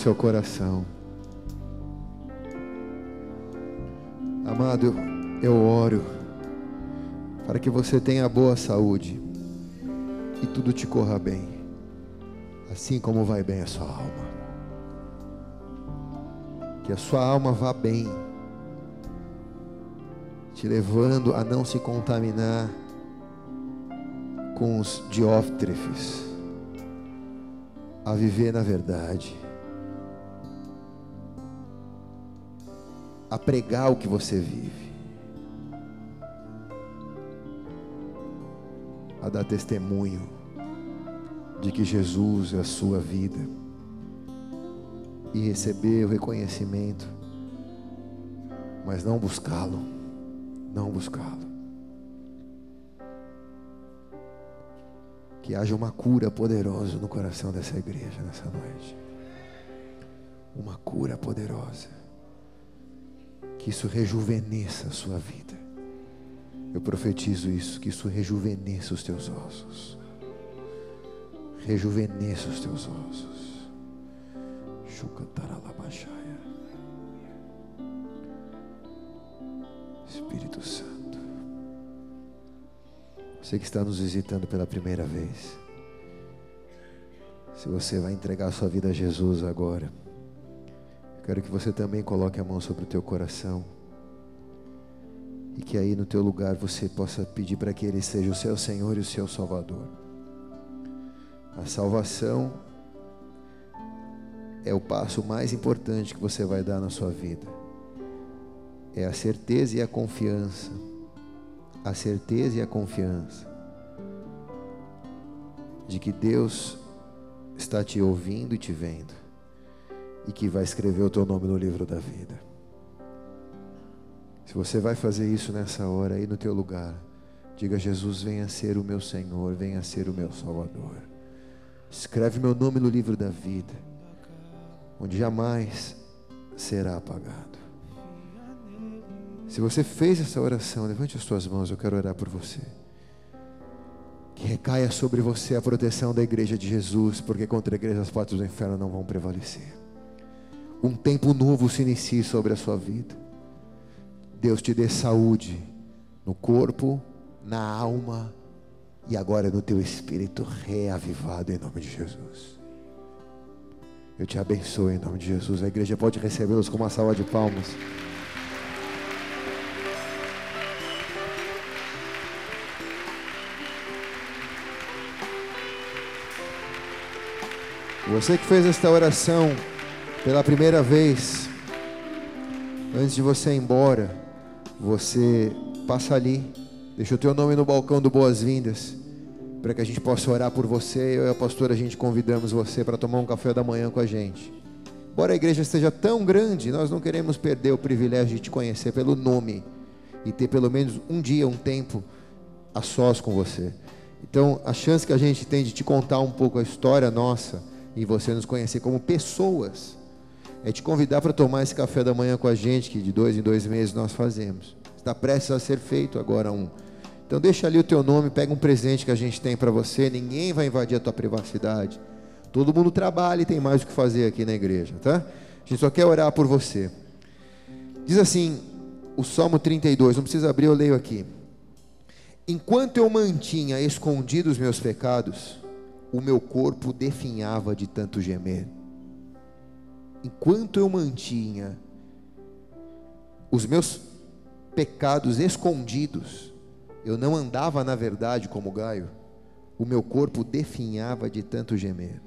Seu coração. Amado, eu oro para que você tenha boa saúde e tudo te corra bem, assim como vai bem a sua alma. Que a sua alma vá bem, te levando a não se contaminar com os diótrefes a viver na verdade, a pregar o que você vive, a dar testemunho de que Jesus é a sua vida e receber o reconhecimento, mas não buscá-lo, não buscá-lo. Que haja uma cura poderosa no coração dessa igreja nessa noite. Uma cura poderosa. Que isso rejuvenesça a sua vida. Eu profetizo isso, que isso rejuvenesça os teus ossos. Rejuvenesça os teus ossos. Chucantaralabaxaia. Espírito Santo. Você que está nos visitando pela primeira vez. Se você vai entregar sua vida a Jesus agora, quero que você também coloque a mão sobre o teu coração. E que aí no teu lugar você possa pedir para que Ele seja o seu Senhor e o seu Salvador. A salvação é o passo mais importante que você vai dar na sua vida. É a certeza e a confiança. A certeza e a confiança de que Deus está te ouvindo e te vendo, e que vai escrever o teu nome no livro da vida. Se você vai fazer isso nessa hora aí no teu lugar, diga: Jesus, venha ser o meu Senhor, venha ser o meu Salvador. Escreve meu nome no livro da vida, onde jamais será apagado. Se você fez essa oração, levante as suas mãos, eu quero orar por você. Que recaia sobre você a proteção da igreja de Jesus, porque contra a igreja as portas do inferno não vão prevalecer. Um tempo novo se inicie sobre a sua vida. Deus te dê saúde no corpo, na alma e agora no teu espírito reavivado em nome de Jesus. Eu te abençoo em nome de Jesus. A igreja pode recebê-los com uma salva de palmas. Você que fez esta oração pela primeira vez, antes de você ir embora, você passa ali, deixa o teu nome no balcão do Boas-Vindas, para que a gente possa orar por você. Eu e a pastora, a gente convidamos você para tomar um café da manhã com a gente. Embora a igreja esteja tão grande, nós não queremos perder o privilégio de te conhecer pelo nome e ter pelo menos um dia, um tempo a sós com você. Então, a chance que a gente tem de te contar um pouco a história nossa e você nos conhecer como pessoas, é te convidar para tomar esse café da manhã com a gente, que de dois em dois meses nós fazemos. Está prestes a ser feito agora um. Então deixa ali o teu nome, pega um presente que a gente tem para você, ninguém vai invadir a tua privacidade. Todo mundo trabalha e tem mais o que fazer aqui na igreja, tá? A gente só quer orar por você. Diz assim, o Salmo 32, não precisa abrir, eu leio aqui. Enquanto eu mantinha escondidos meus pecados, o meu corpo definhava de tanto gemer. Enquanto eu mantinha os meus pecados escondidos, eu não andava na verdade como Gaio, o meu corpo definhava de tanto gemer.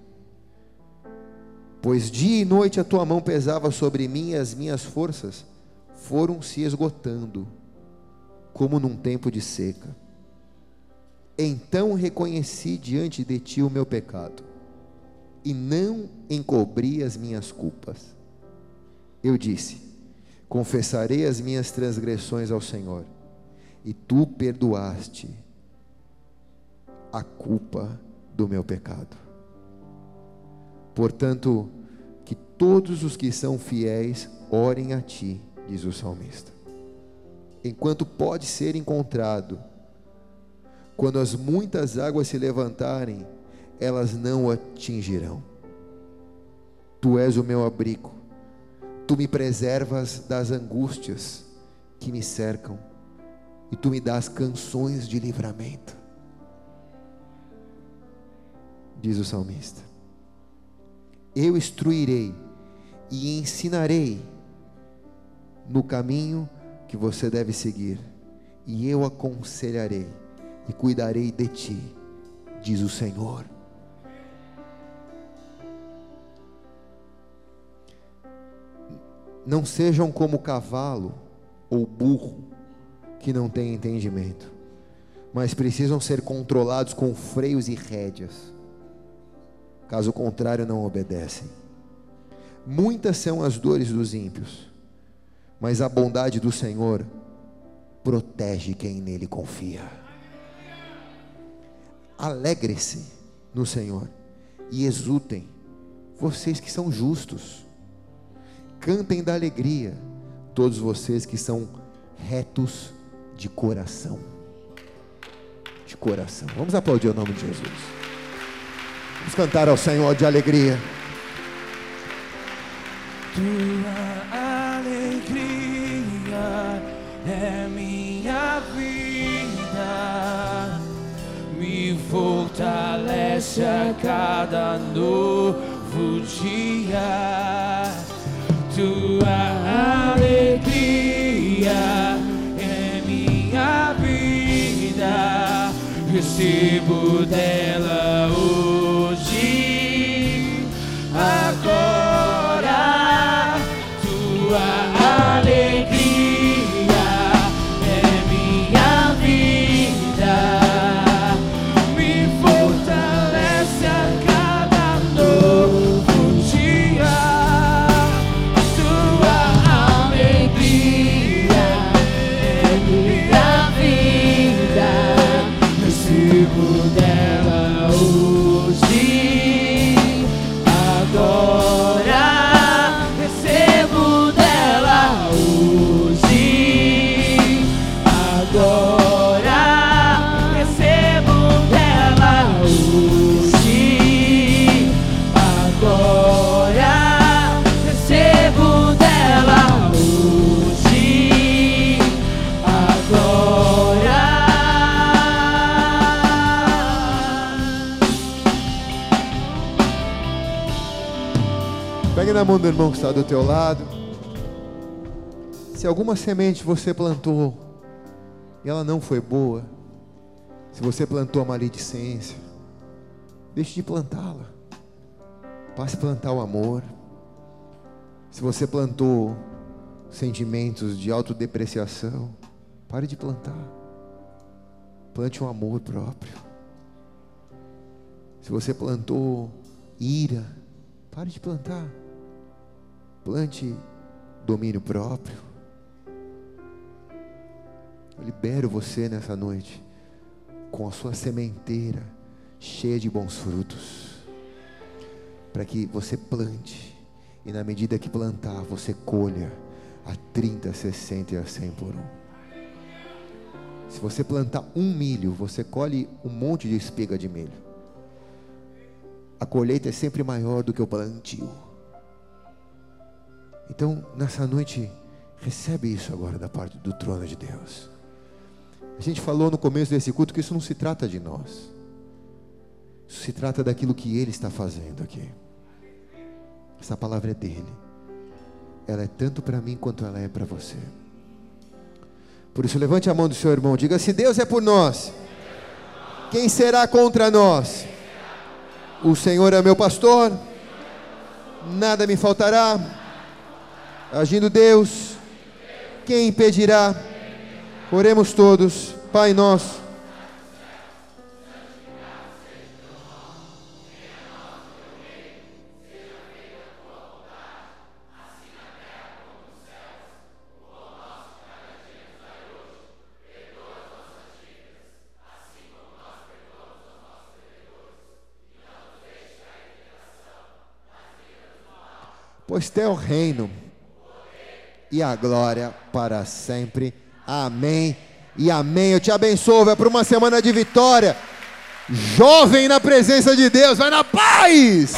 Pois dia e noite a tua mão pesava sobre mim e as minhas forças foram se esgotando, como num tempo de seca. Então reconheci diante de ti o meu pecado, e não encobri as minhas culpas. Eu disse: Confessarei as minhas transgressões ao Senhor, e tu perdoaste a culpa do meu pecado. Portanto, que todos os que são fiéis orem a ti, diz o salmista. Enquanto pode ser encontrado, quando as muitas águas se levantarem, elas não atingirão. Tu és o meu abrigo, tu me preservas das angústias que me cercam, e tu me dás canções de livramento. Diz o salmista: Eu instruirei e ensinarei no caminho que você deve seguir, e eu aconselharei e cuidarei de ti, diz o Senhor. Não sejam como cavalo ou burro que não tem entendimento, mas precisam ser controlados com freios e rédeas. Caso contrário, não obedecem. Muitas são as dores dos ímpios, mas a bondade do Senhor protege quem nele confia. Alegre-se no Senhor e exultem, vocês que são justos. Cantem da alegria, todos vocês que são retos de coração. De coração. Vamos aplaudir o nome de Jesus. Vamos cantar ao Senhor de alegria. Tua alegria é minha vida, me fortalece a cada novo dia. Tua alegria é minha vida, recebo dela hoje, mão do irmão que está do teu lado. Se alguma semente você plantou e ela não foi boa, se você plantou a maledicência, deixe de plantá-la. Passe a plantar o amor. Se você plantou sentimentos de autodepreciação, pare de plantar. Plante um amor próprio. Se você plantou ira, pare de plantar. Plante domínio próprio. Eu libero você nessa noite com a sua sementeira cheia de bons frutos, para que você plante e na medida que plantar, você colha a 30, 60 e a 100 por um. Se você plantar um milho, você colhe um monte de espiga de milho. A colheita é sempre maior do que o plantio. Então, nessa noite, recebe isso agora da parte do trono de Deus. A gente falou no começo desse culto que isso não se trata de nós. Isso se trata daquilo que Ele está fazendo aqui. Essa palavra é dele. Ela é tanto para mim quanto ela é para você. Por isso, levante a mão do seu irmão. Diga: Se Deus é por nós, quem será contra nós? O Senhor é meu pastor, nada me faltará. Agindo Deus, quem impedirá? Oremos todos, Pai nosso. Pois teu reino e a glória para sempre. Amém e amém. Eu te abençoo, vai para uma semana de vitória. Jovem na presença de Deus, vai na paz.